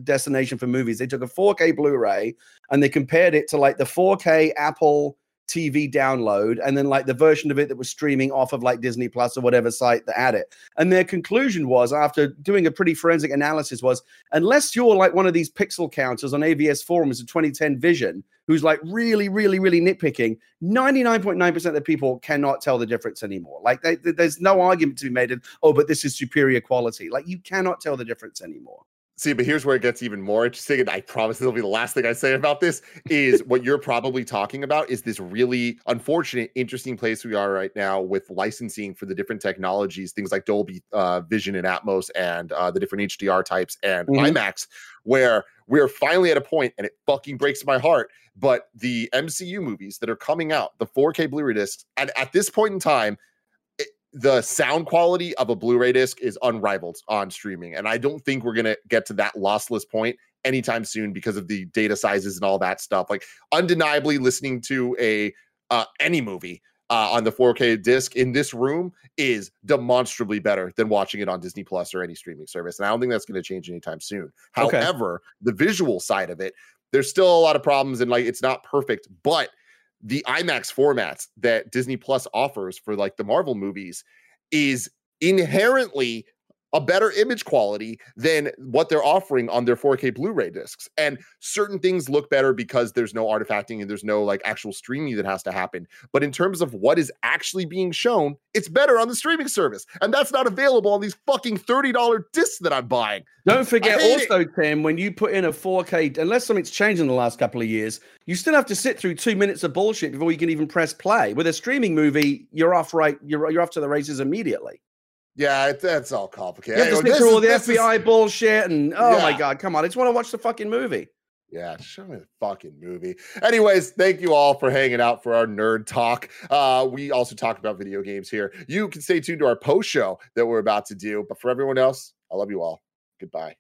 destination for movies. They took a 4K Blu-ray and they compared it to like the 4K Apple TV download and then like the version of it that was streaming off of like Disney Plus or whatever site that had it. And their conclusion was after doing a pretty forensic analysis was unless you're like one of these pixel counters on AVS forums of 2010 Vision, who's like really, really, really nitpicking, 99.9% of the people cannot tell the difference anymore. Like they, they- there's no argument to be made of, oh, but this is superior quality. Like you cannot tell the difference anymore. See, but here's where it gets even more interesting, and I promise it'll be the last thing I say about this. Is (laughs) what you're probably talking about is this really unfortunate, interesting place we are right now with licensing for the different technologies, things like Dolby uh, Vision and Atmos, and uh, the different HDR types and Mhm. IMAX, where we're finally at a point, and it fucking breaks my heart. But the MCU movies that are coming out, the 4K Blu-ray discs, and at this point in time, the sound quality of a Blu-ray disc is unrivaled on streaming, and I don't think we're gonna get to that lossless point anytime soon because of the data sizes and all that stuff. Like undeniably, listening to a uh, any movie uh, on the 4K disc in this room is demonstrably better than watching it on Disney Plus or any streaming service, and I don't think that's going to change anytime soon. Okay. However, the visual side of it, there's still a lot of problems, and like it's not perfect, but the IMAX formats that Disney Plus offers for like the Marvel movies is inherently a better image quality than what they're offering on their 4K Blu-ray discs. And certain things look better because there's no artifacting and there's no like actual streaming that has to happen. But in terms of what is actually being shown, it's better on the streaming service. And that's not available on these fucking $30 discs that I'm buying. Don't forget hate it. also, Tim, when you put in a 4K, unless something's changed in the last couple of years, you still have to sit through two minutes of bullshit before you can even press play. With a streaming movie, you're off right, you're you're off to the races immediately. Yeah, it, that's all complicated. You have to this through all the this is- FBI bullshit and oh my god, come on! I just want to watch the fucking movie. Yeah, show me the fucking movie. Anyways, thank you all for hanging out for our nerd talk. Uh, we also talk about video games here. You can stay tuned to our post show that we're about to do. But for everyone else, I love you all. Goodbye.